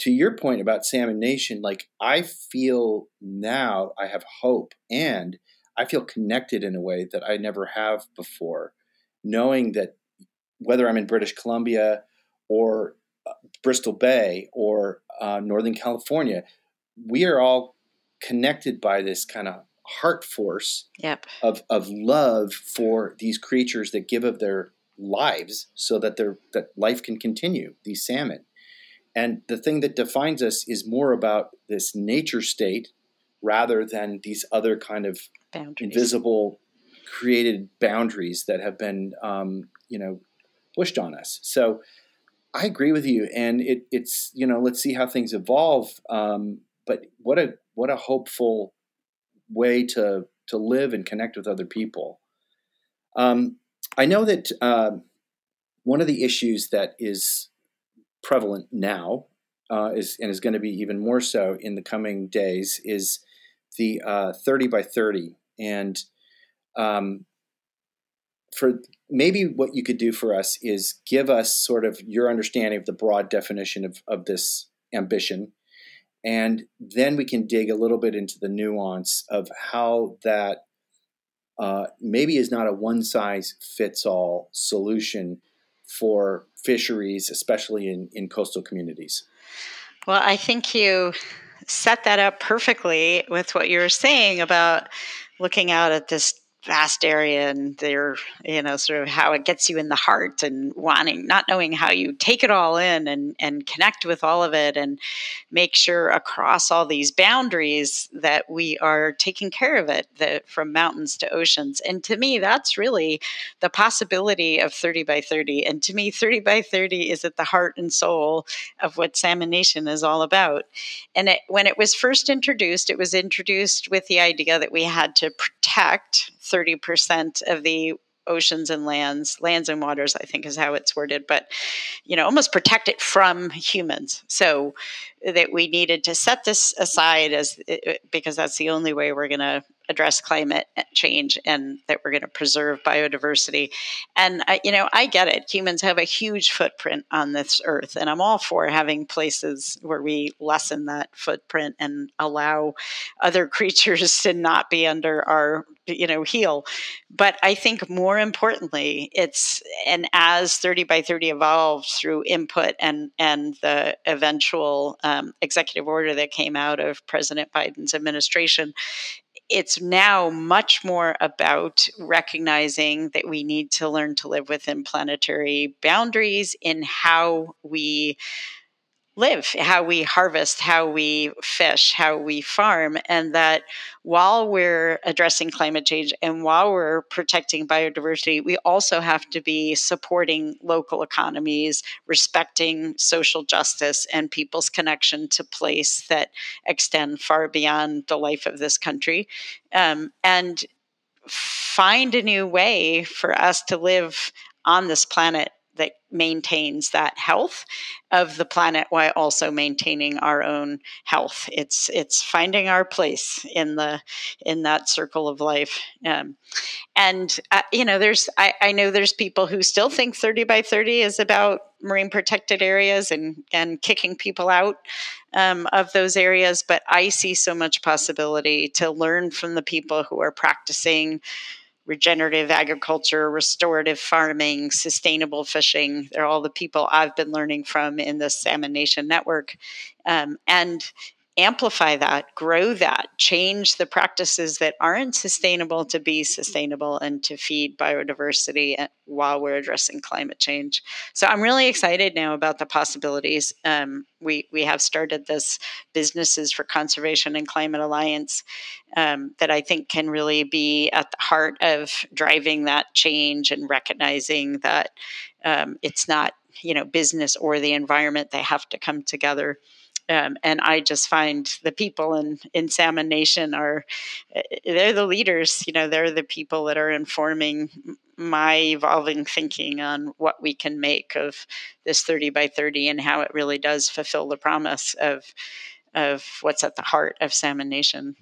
to your point about Salmon Nation, like I feel now I have hope and I feel connected in a way that I never have before, knowing that whether I'm in British Columbia or uh, Bristol Bay or uh, Northern California, we are all connected by this kind of heart force yep. of, of love for these creatures that give of their lives so that their that life can continue these salmon and the thing that defines us is more about this nature state rather than these other kind of boundaries. invisible created boundaries that have been, um, you know, pushed on us. So I agree with you, and it, it's you know, let's see how things evolve. Um, but what a what a hopeful way to to live and connect with other people. Um, I know that uh, one of the issues that is prevalent now uh, is and is going to be even more so in the coming days is the uh, 30 by 30 and um, for maybe what you could do for us is give us sort of your understanding of the broad definition of, of this ambition. And then we can dig a little bit into the nuance of how that uh, maybe is not a one size fits all solution for fisheries, especially in, in coastal communities? Well, I think you set that up perfectly with what you were saying about looking out at this vast area and their you know sort of how it gets you in the heart and wanting not knowing how you take it all in and and connect with all of it and make sure across all these boundaries that we are taking care of it that from mountains to oceans. And to me that's really the possibility of 30 by 30 and to me 30 by 30 is at the heart and soul of what salmon nation is all about. And it, when it was first introduced it was introduced with the idea that we had to protect 30% of the oceans and lands, lands and waters, I think is how it's worded, but you know, almost protect it from humans. So that we needed to set this aside as eh, eh, because that's the only way we're going to address climate change and that we're going to preserve biodiversity. And I, you know, I get it. Humans have a huge footprint on this earth, and I'm all for having places where we lessen that footprint and allow other creatures to not be under our you know heel but i think more importantly it's and as 30 by 30 evolved through input and and the eventual um, executive order that came out of president biden's administration it's now much more about recognizing that we need to learn to live within planetary boundaries in how we live, how we harvest, how we fish, how we farm, and that while we're addressing climate change and while we're protecting biodiversity, we also have to be supporting local economies, respecting social justice and people's connection to place that extend far beyond the life of this country. Um, and find a new way for us to live on this planet that maintains that health of the planet while also maintaining our own health. It's it's finding our place in the in that circle of life. Um, and uh, you know, there's I, I know there's people who still think 30 by 30 is about marine protected areas and and kicking people out um, of those areas. But I see so much possibility to learn from the people who are practicing regenerative agriculture, restorative farming, sustainable fishing. They're all the people I've been learning from in the Salmon Nation network. Um, and amplify that, grow that, change the practices that aren't sustainable to be sustainable and to feed biodiversity uh, while we're addressing climate change. So I'm really excited now about the possibilities. Um, we we have started this businesses for conservation and climate alliance um, that I think can really be at the heart of driving that change and recognizing that um, it's not you know business or the environment they have to come together um, and I just find the people in in Salmon Nation are eh, they're the leaders. You know, they're the people that are informing my evolving thinking on what we can make of this 30 by 30 and how it really does fulfill the promise of of what's at the heart of Salmon Nation.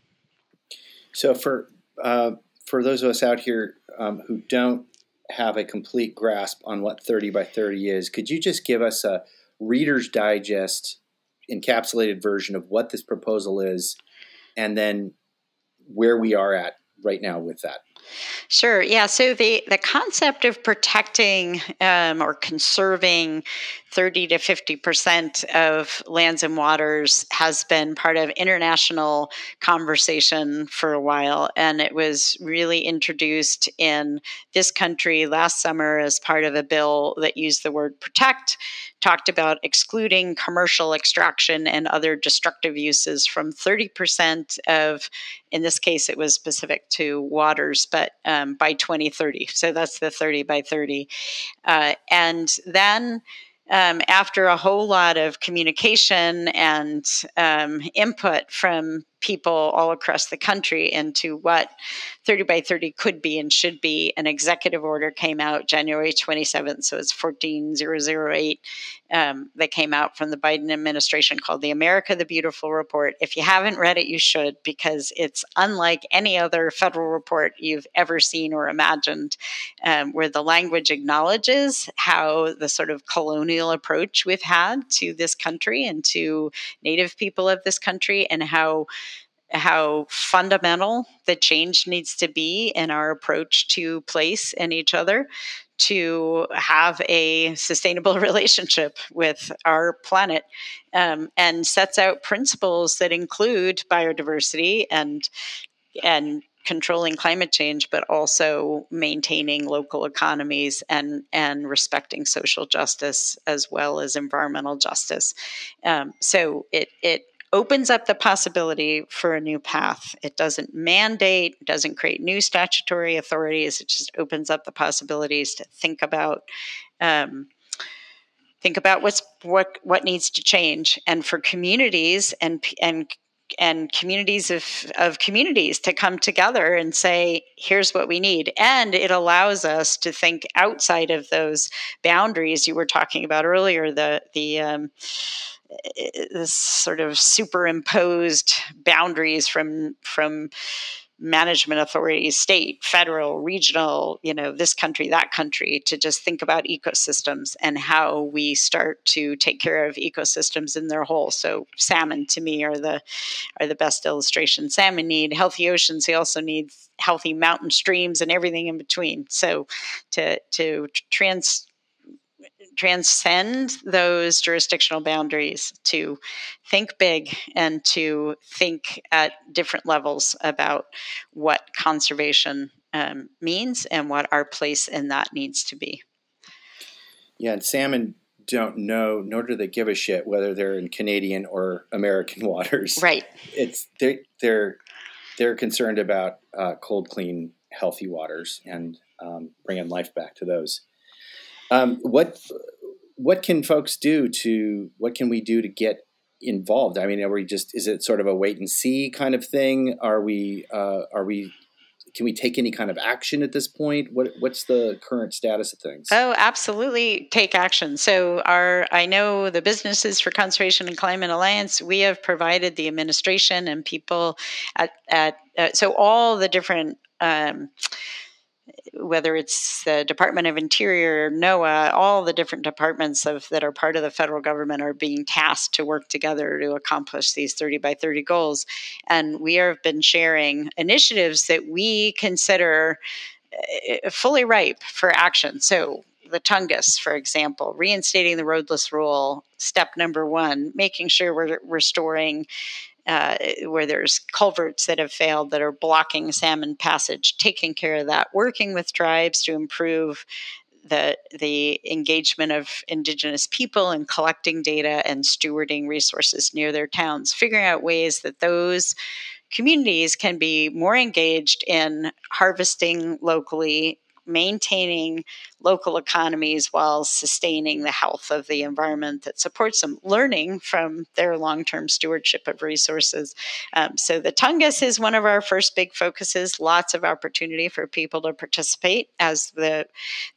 So for uh, for those of us out here um, who don't have a complete grasp on what 30 by 30 is, could you just give us a Reader's Digest encapsulated version of what this proposal is, and then where we are at right now with that. Sure. Yeah. So the the concept of protecting um, or conserving 30 to 50 percent of lands and waters has been part of international conversation for a while, and it was really introduced in this country last summer as part of a bill that used the word protect, talked about excluding commercial extraction and other destructive uses from 30 percent of in this case, it was specific to waters, but um, by 2030. So that's the 30 by 30. Uh, and then um, after a whole lot of communication and um, input from people all across the country into what 30 by 30 could be and should be. An executive order came out January 27th, so it's 14008 um, that came out from the Biden administration called the America the Beautiful Report. If you haven't read it, you should because it's unlike any other federal report you've ever seen or imagined, um, where the language acknowledges how the sort of colonial approach we've had to this country and to Native people of this country and how how fundamental the change needs to be in our approach to place and each other to have a sustainable relationship with our planet um, and sets out principles that include biodiversity and and controlling climate change but also maintaining local economies and and respecting social justice as well as environmental justice. Um, so it it opens up the possibility for a new path. It doesn't mandate, doesn't create new statutory authorities. It just opens up the possibilities to think about um, think about what's what what needs to change, and for communities and and and communities of, of communities to come together and say here's what we need. And it allows us to think outside of those boundaries you were talking about earlier the the um, eh, eh, eh, this sort of superimposed boundaries from from management authorities state federal regional you know this country that country to just think about ecosystems and how we start to take care of ecosystems in their whole. So salmon to me are the are the best illustration salmon need healthy oceans. They also need healthy mountain streams and everything in between. So to to trans transcend those jurisdictional boundaries to think big and to think at different levels about what conservation um, means and what our place in that needs to be. Yeah, and salmon don't know, nor do they give a shit whether they're in Canadian or American waters. Right. It's they they're they're concerned about uh, cold, clean, healthy waters and um, bringing life back to those. Um, what what can folks do to what can we do to get involved? I mean, are we just is it sort of a wait and see kind of thing? Are we uh, are we can we take any kind of action at this point? What what's the current status of things? Oh, absolutely, take action. So, our I know the businesses for Conservation and Climate Alliance. We have provided the administration and people at at uh, so all the different. Um, whether it's the Department of Interior, NOAA, all the different departments of that are part of the federal government are being tasked to work together to accomplish these 30 by 30 goals. And we have been sharing initiatives that we consider uh, fully ripe for action. So the Tongass, for example, reinstating the roadless rule, step number one, making sure we're restoring uh, where there's culverts that have failed that are blocking salmon passage, taking care of that, working with tribes to improve the the engagement of indigenous people in collecting data and stewarding resources near their towns, figuring out ways that those communities can be more engaged in harvesting locally maintaining local economies while sustaining the health of the environment that supports them, learning from their long term stewardship of resources. Um, so, the Tongass is one of our first big focuses. Lots of opportunity for people to participate as the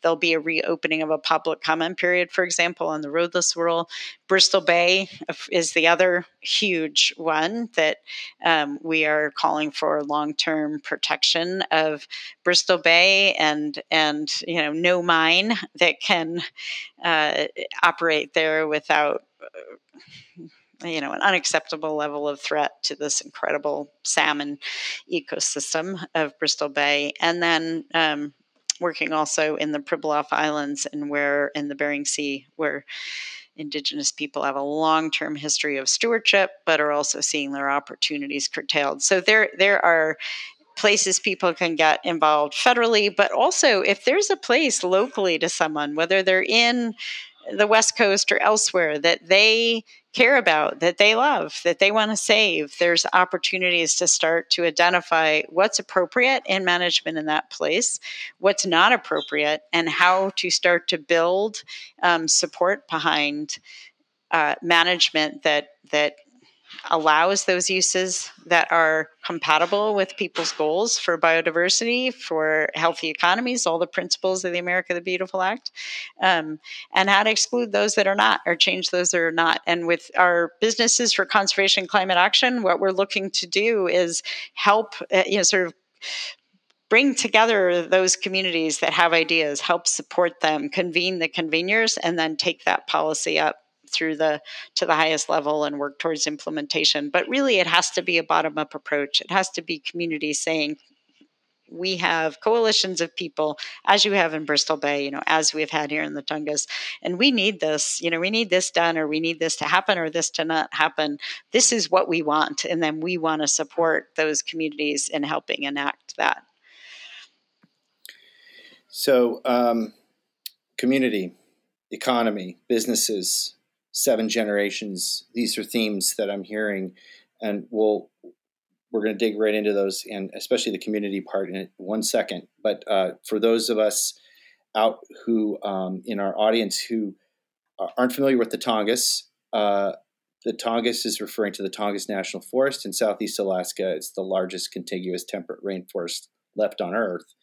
there'll be a reopening of a public comment period, for example, on the roadless rule. Bristol Bay is the other huge one that um, we are calling for long term protection of Bristol Bay and and you know no that can uh, operate there without uh, you know an unacceptable level of threat to this incredible salmon ecosystem of Bristol Bay, and then um, working also in the Pribilof Islands and where in the Bering Sea where Indigenous people have a long-term history of stewardship, but are also seeing their opportunities curtailed. So there, there are places people can get involved federally, but also if there's a place locally to someone, whether they're in the West Coast or elsewhere, that they care about, that they love, that they want to save, there's opportunities to start to identify what's appropriate in management in that place, what's not appropriate, and how to start to build um, support behind uh, management that that allows those uses that are compatible with people's goals for biodiversity, for healthy economies, all the principles of the America the Beautiful Act, um, and how to exclude those that are not or change those that are not. And with our businesses for conservation climate action, what we're looking to do is help, uh, you know, sort of bring together those communities that have ideas, help support them, convene the conveners, and then take that policy up through the to the highest level and work towards implementation but really it has to be a bottom up approach. It has to be communities saying we have coalitions of people as you have in bristol bay you know as we've had here in the tongass and we need this you know we need this done or we need this to happen or this to not happen. This is what we want and then we want to support those communities in helping enact that. So um, community economy businesses seven generations. These are themes that I'm hearing, and we'll we're going to dig right into those, and especially the community part in one second. But uh, for those of us out who um, in our audience who aren't familiar with the Tongass, uh, the Tongass is referring to the Tongass National Forest in southeast Alaska. It's the largest contiguous temperate rainforest left on Earth,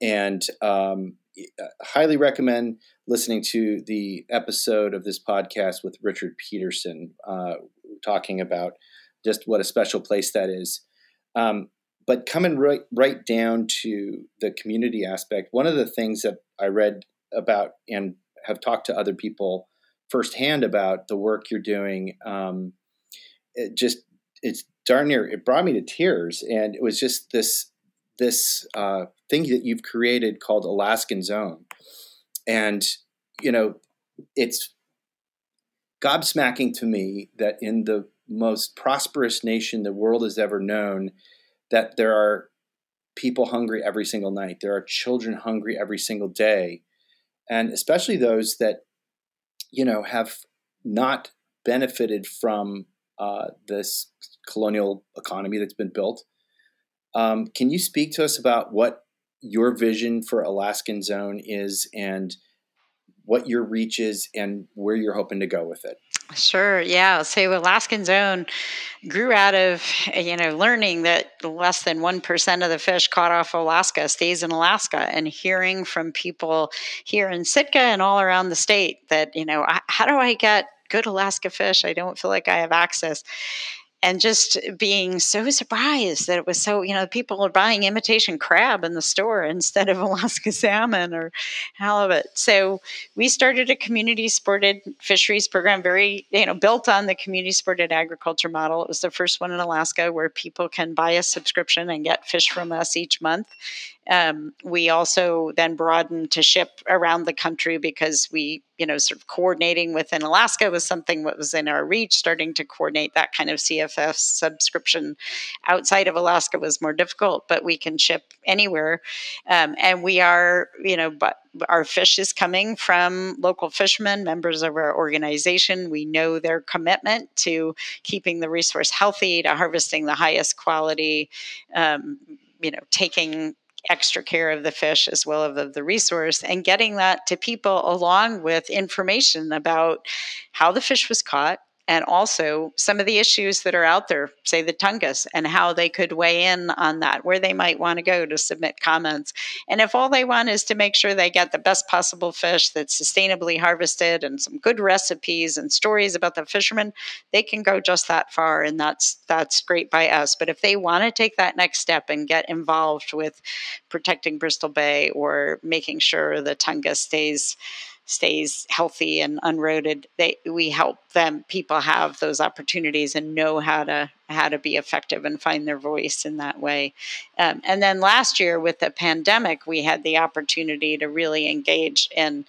and um, highly recommend listening to the episode of this podcast with Richard Peterson, uh, talking about just what a special place that is. Um, but coming right right down to the community aspect, one of the things that I read about and have talked to other people firsthand about the work you're doing, um, it just it's darn near it brought me to tears, and it was just this this uh, thing that you've created called Alaskans Own, and you know, it's gobsmacking to me that in the most prosperous nation the world has ever known, that there are people hungry every single night. There are children hungry every single day, and especially those that you know have not benefited from uh, this colonial economy that's been built. Um, can you speak to us about what your vision for Alaskans Own is and what your reach is and where you're hoping to go with it? Sure. Yeah. So Alaskans Own grew out of you know learning that less than 1% of the fish caught off Alaska stays in Alaska and hearing from people here in Sitka and all around the state that you know how do I get good Alaska fish I don't feel like I have access and just being so surprised that it was so you know people are buying imitation crab in the store instead of alaska salmon or halibut. So we started a community supported fisheries program very you know built on the community supported agriculture model. It was the first one in alaska where people can buy a subscription and get fish from us each month um, we also then broadened to ship around the country because we, you know, sort of coordinating within Alaska was something that was in our reach. Starting to coordinate that kind of CFS subscription outside of Alaska was more difficult, but we can ship anywhere. Um, and we are, you know, but our fish is coming from local fishermen, members of our organization. We know their commitment to keeping the resource healthy, to harvesting the highest quality, um, you know, taking extra care of the fish as well as of the resource and getting that to people along with information about how the fish was caught and also some of the issues that are out there, say the Tongass, and how they could weigh in on that, where they might want to go to submit comments. And if all they want is to make sure they get the best possible fish that's sustainably harvested and some good recipes and stories about the fishermen, they can go just that far, and that's that's great by us. But if they want to take that next step and get involved with protecting Bristol Bay or making sure the Tongass stays stays healthy and unroaded they we help them people have those opportunities and know how to how to be effective and find their voice in that way. Um, and then last year with the pandemic we had the opportunity to really engage in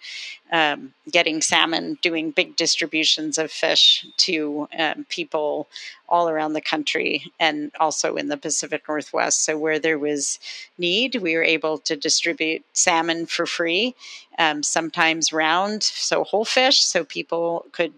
um, getting salmon doing big distributions of fish to um, people all around the country and also in the pacific northwest. So where there was need we were able to distribute salmon for free um, sometimes round so whole fish so people could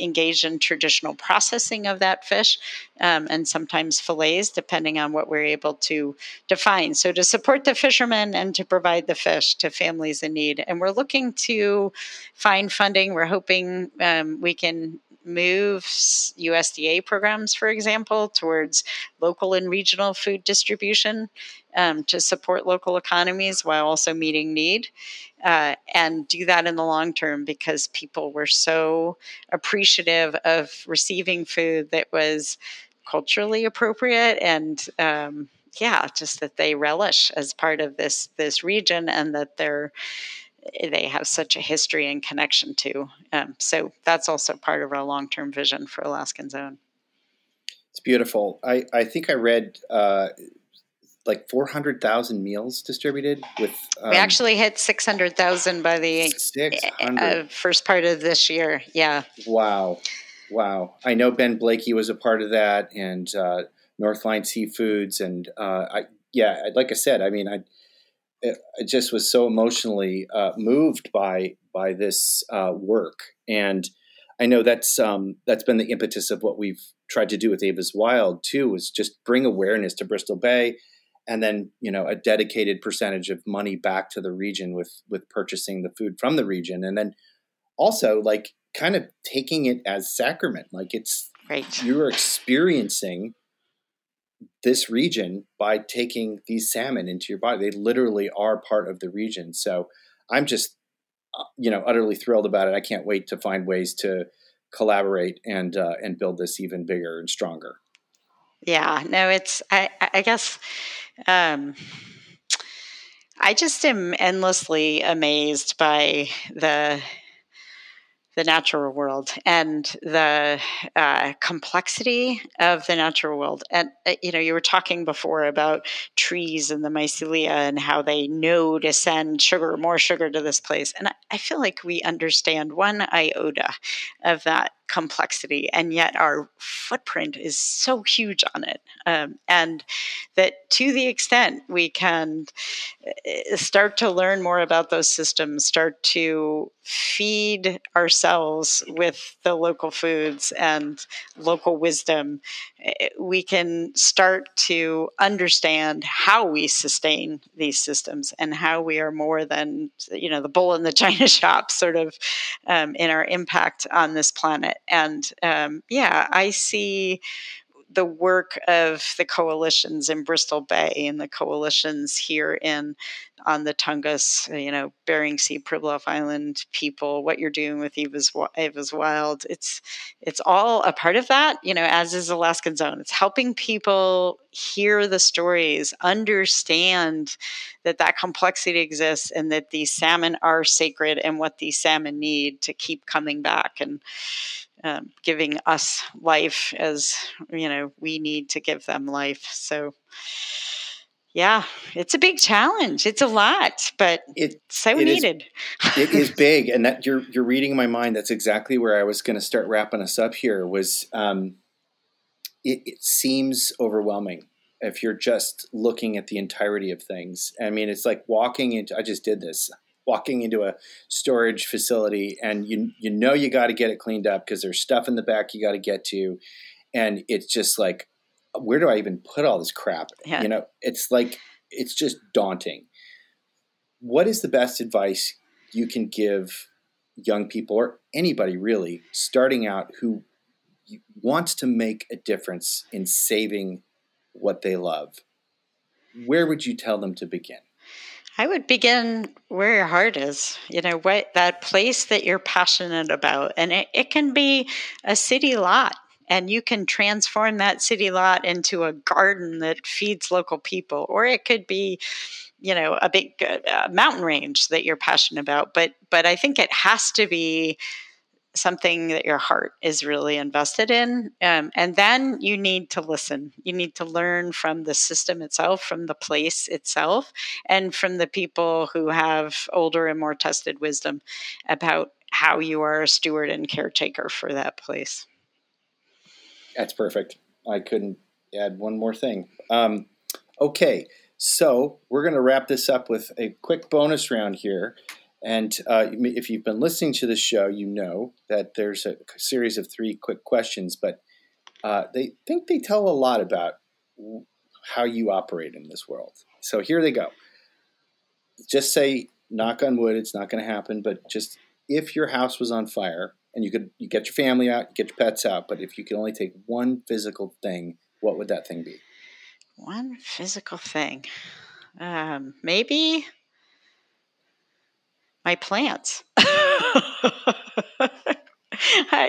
engage in traditional processing of that fish um, and sometimes fillets, depending on what we're able to define. So, to support the fishermen and to provide the fish to families in need. And we're looking to find funding. We're hoping um, we can move USDA programs, for example, towards local and regional food distribution um, to support local economies while also meeting need. Uh, and do that in the long term because people were so appreciative of receiving food that was culturally appropriate and um, yeah just that they relish as part of this this region and that they're they have such a history and connection to um, so that's also part of our long-term vision for alaskans own. It's beautiful. I, I think i read uh, like 400,000 meals distributed with um, we actually hit 600,000 by the uh, first part of this year yeah. Wow wow. I know ben blakey was a part of that and uh, northline seafoods and uh, I, yeah like i said i mean i I just was so emotionally uh, moved by by this uh, work. And I know that's um, that's been the impetus of what we've tried to do with Eva's Wild too, is just bring awareness to Bristol Bay, and then you know a dedicated percentage of money back to the region with with purchasing the food from the region. And then also like kind of taking it as sacrament. Like it's right. you're experiencing this region by taking these salmon into your body. They literally are part of the region. So i'm just uh, you know utterly thrilled about it. I can't wait to find ways to collaborate and uh, and build this even bigger and stronger. Yeah no it's i i guess um, I just am endlessly amazed by the the natural world and the uh, complexity of the natural world. And uh, you know, you were talking before about trees and the mycelia and how they know to send sugar, more sugar to this place. And I, I feel like we understand one iota of that complexity, and yet our footprint is so huge on it. Um, and that to the extent we can uh, start to learn more about those systems, start to feed ourselves with the local foods and local wisdom, eh, we can start to understand how we sustain these systems and how we are more than you know the bull in the china shop sort of um, in our impact on this planet and um, yeah, I see the work of the coalitions in Bristol Bay and the coalitions here in on the Tongass, you know, Bering Sea, Pribilof Island people, what you're doing with Eva's, Eva's Wild, it's it's all a part of that, you know, as is Alaskans Own. It's helping people hear the stories, understand that that complexity exists and that these salmon are sacred and what these salmon need to keep coming back and um, giving us life as you know we need to give them life. So yeah it's a big challenge. It's a lot but it's so it needed. is, it is big and that you're you're reading my mind. That's exactly where i was going to start wrapping us up here was um, it, it seems overwhelming if you're just looking at the entirety of things. I mean it's like walking into i just did this walking into a storage facility and you you know you got to get it cleaned up because there's stuff in the back you got to get to. And it's just like where do i even put all this crap? Yeah. you know it's like it's just daunting. What is the best advice you can give young people or anybody really starting out who wants to make a difference in saving what they love? Where would you tell them to begin I would begin where your heart is, you know, what that place that you're passionate about. And it, it can be a city lot, and you can transform that city lot into a garden that feeds local people, or it could be you know a big uh, mountain range that you're passionate about but but i think it has to be something that your heart is really invested in. Um, and then you need to listen. You need to learn from the system itself, from the place itself, and from the people who have older and more tested wisdom about how you are a steward and caretaker for that place. That's perfect. I couldn't add one more thing. Um, okay, so we're going to wrap this up with a quick bonus round here. And uh, if you've been listening to the show, you know that there's a series of three quick questions, but uh, they think they tell a lot about how you operate in this world. So here they go. Just say, knock on wood, it's not going to happen, but just if your house was on fire and you could you get your family out, you get your pets out, but if you could only take one physical thing, what would that thing be? One physical thing. Um, maybe my plants.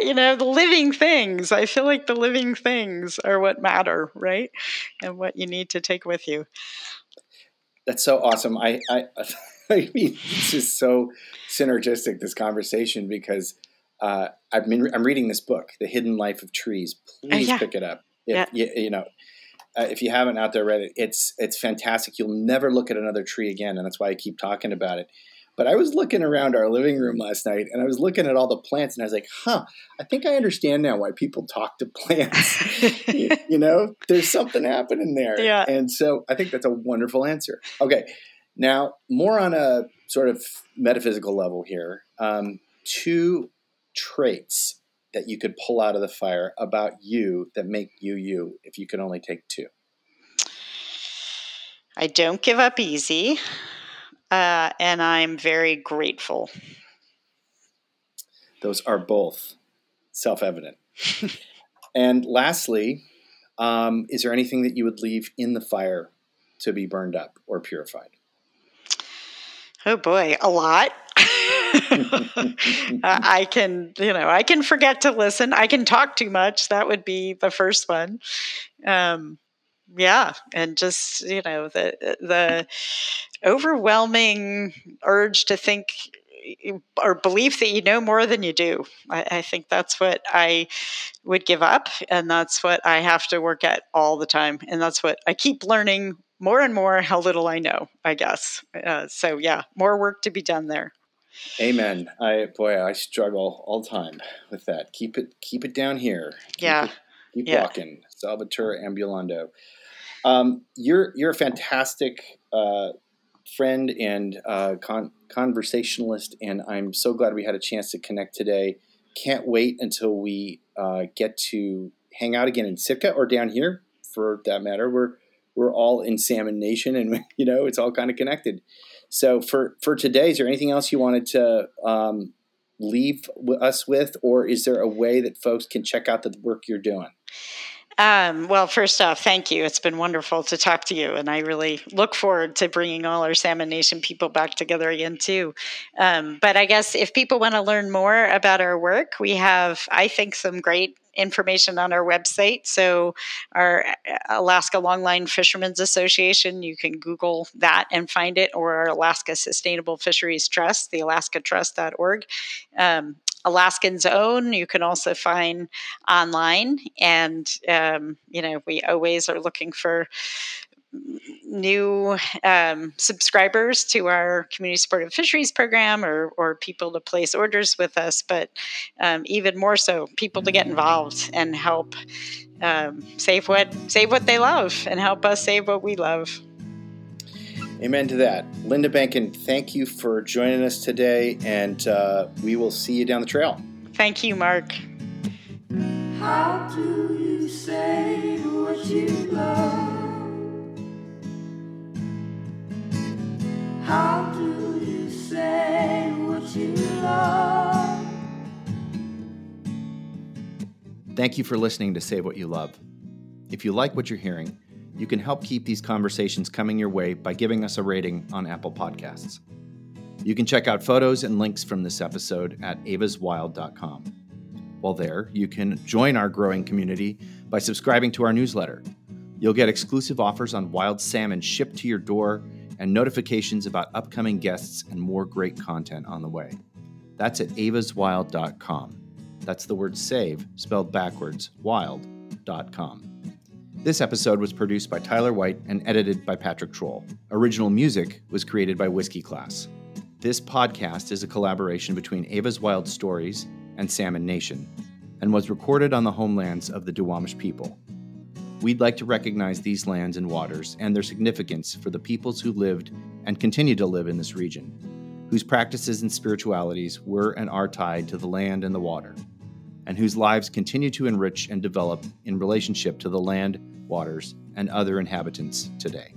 you know, the living things. I feel like the living things are what matter, right? And what you need to take with you. That's so awesome. I, I, I mean, this is so synergistic, this conversation, because uh, I've been, I'm reading this book, The Hidden Life of Trees. Please uh, yeah. pick it up. If, yeah. you, you know, uh, if you haven't out there read it, it's it's fantastic. You'll never look at another tree again, and that's why I keep talking about it. But I was looking around our living room last night and I was looking at all the plants and I was like, huh, I think I understand now why people talk to plants. you, you, know, there's something happening there. Yeah. And so I think that's a wonderful answer. Okay. Now, more on a sort of metaphysical level here. Um, two traits that you could pull out of the fire about you that make you you if you could only take two. I don't give up easy uh, and I'm very grateful. Those are both self evident. and lastly, um, is there anything that you would leave in the fire to be burned up or purified? Oh boy, a lot. I can, you know, I can forget to listen. I can talk too much. That would be the first one. Um, yeah, and just you know the the overwhelming urge to think or belief that you know more than you do. I, I, think that's what I would give up, and that's what I have to work at all the time, and that's what I keep learning more and more how little I know. I guess uh, so. Yeah, more work to be done there. Amen. I boy, I struggle all the time with that. Keep it, keep it down here. Keep yeah. It, keep yeah. walking. Solvitur ambulando. Um, you're you're a fantastic uh, friend and uh, con- conversationalist, and I'm so glad we had a chance to connect today. Can't wait until we uh, get to hang out again in Sitka or down here, for that matter. We're we're all in Salmon Nation, and you know it's all kind of connected. So for for today, is there anything else you wanted to um, leave us with, or is there a way that folks can check out the work you're doing? Um, well, first off, thank you. It's been wonderful to talk to you, and I really look forward to bringing all our Salmon Nation people back together again too. Um, but I guess if people want to learn more about our work, we have, I think, some great information on our website. So, our uh, Alaska Longline Fishermen's Association, you can Google that and find it, or our Alaska Sustainable Fisheries Trust, the alaskatrust.org. Um, Alaskans Own, you can also find online. And, um, you know, we always are looking for new um, subscribers to our community supported fisheries program or, or people to place orders with us, but um, even more so, people to get involved and help um, save what save what they love and help us save what we love. Amen to that. Linda Behnken, thank you for joining us today, and uh, we will see you down the trail. Thank you, Mark. How do you say what you love? How do you say what you love? Thank you for listening to Save What You Love. If you like what you're hearing, you can help keep these conversations coming your way by giving us a rating on Apple Podcasts. You can check out photos and links from this episode at evaswild.com. While there, you can join our growing community by subscribing to our newsletter. You'll get exclusive offers on wild salmon shipped to your door and notifications about upcoming guests and more great content on the way. That's at evaswild.com. That's the word save spelled backwards, wild.com. This episode was produced by Tyler White and edited by Patrick Troll. Original music was created by Whiskey Class. This podcast is a collaboration between Eva's Wild Stories and Salmon Nation and was recorded on the homelands of the Duwamish people. We'd like to recognize these lands and waters and their significance for the peoples who lived and continue to live in this region, whose practices and spiritualities were and are tied to the land and the water, and whose lives continue to enrich and develop in relationship to the land, waters, and other inhabitants today.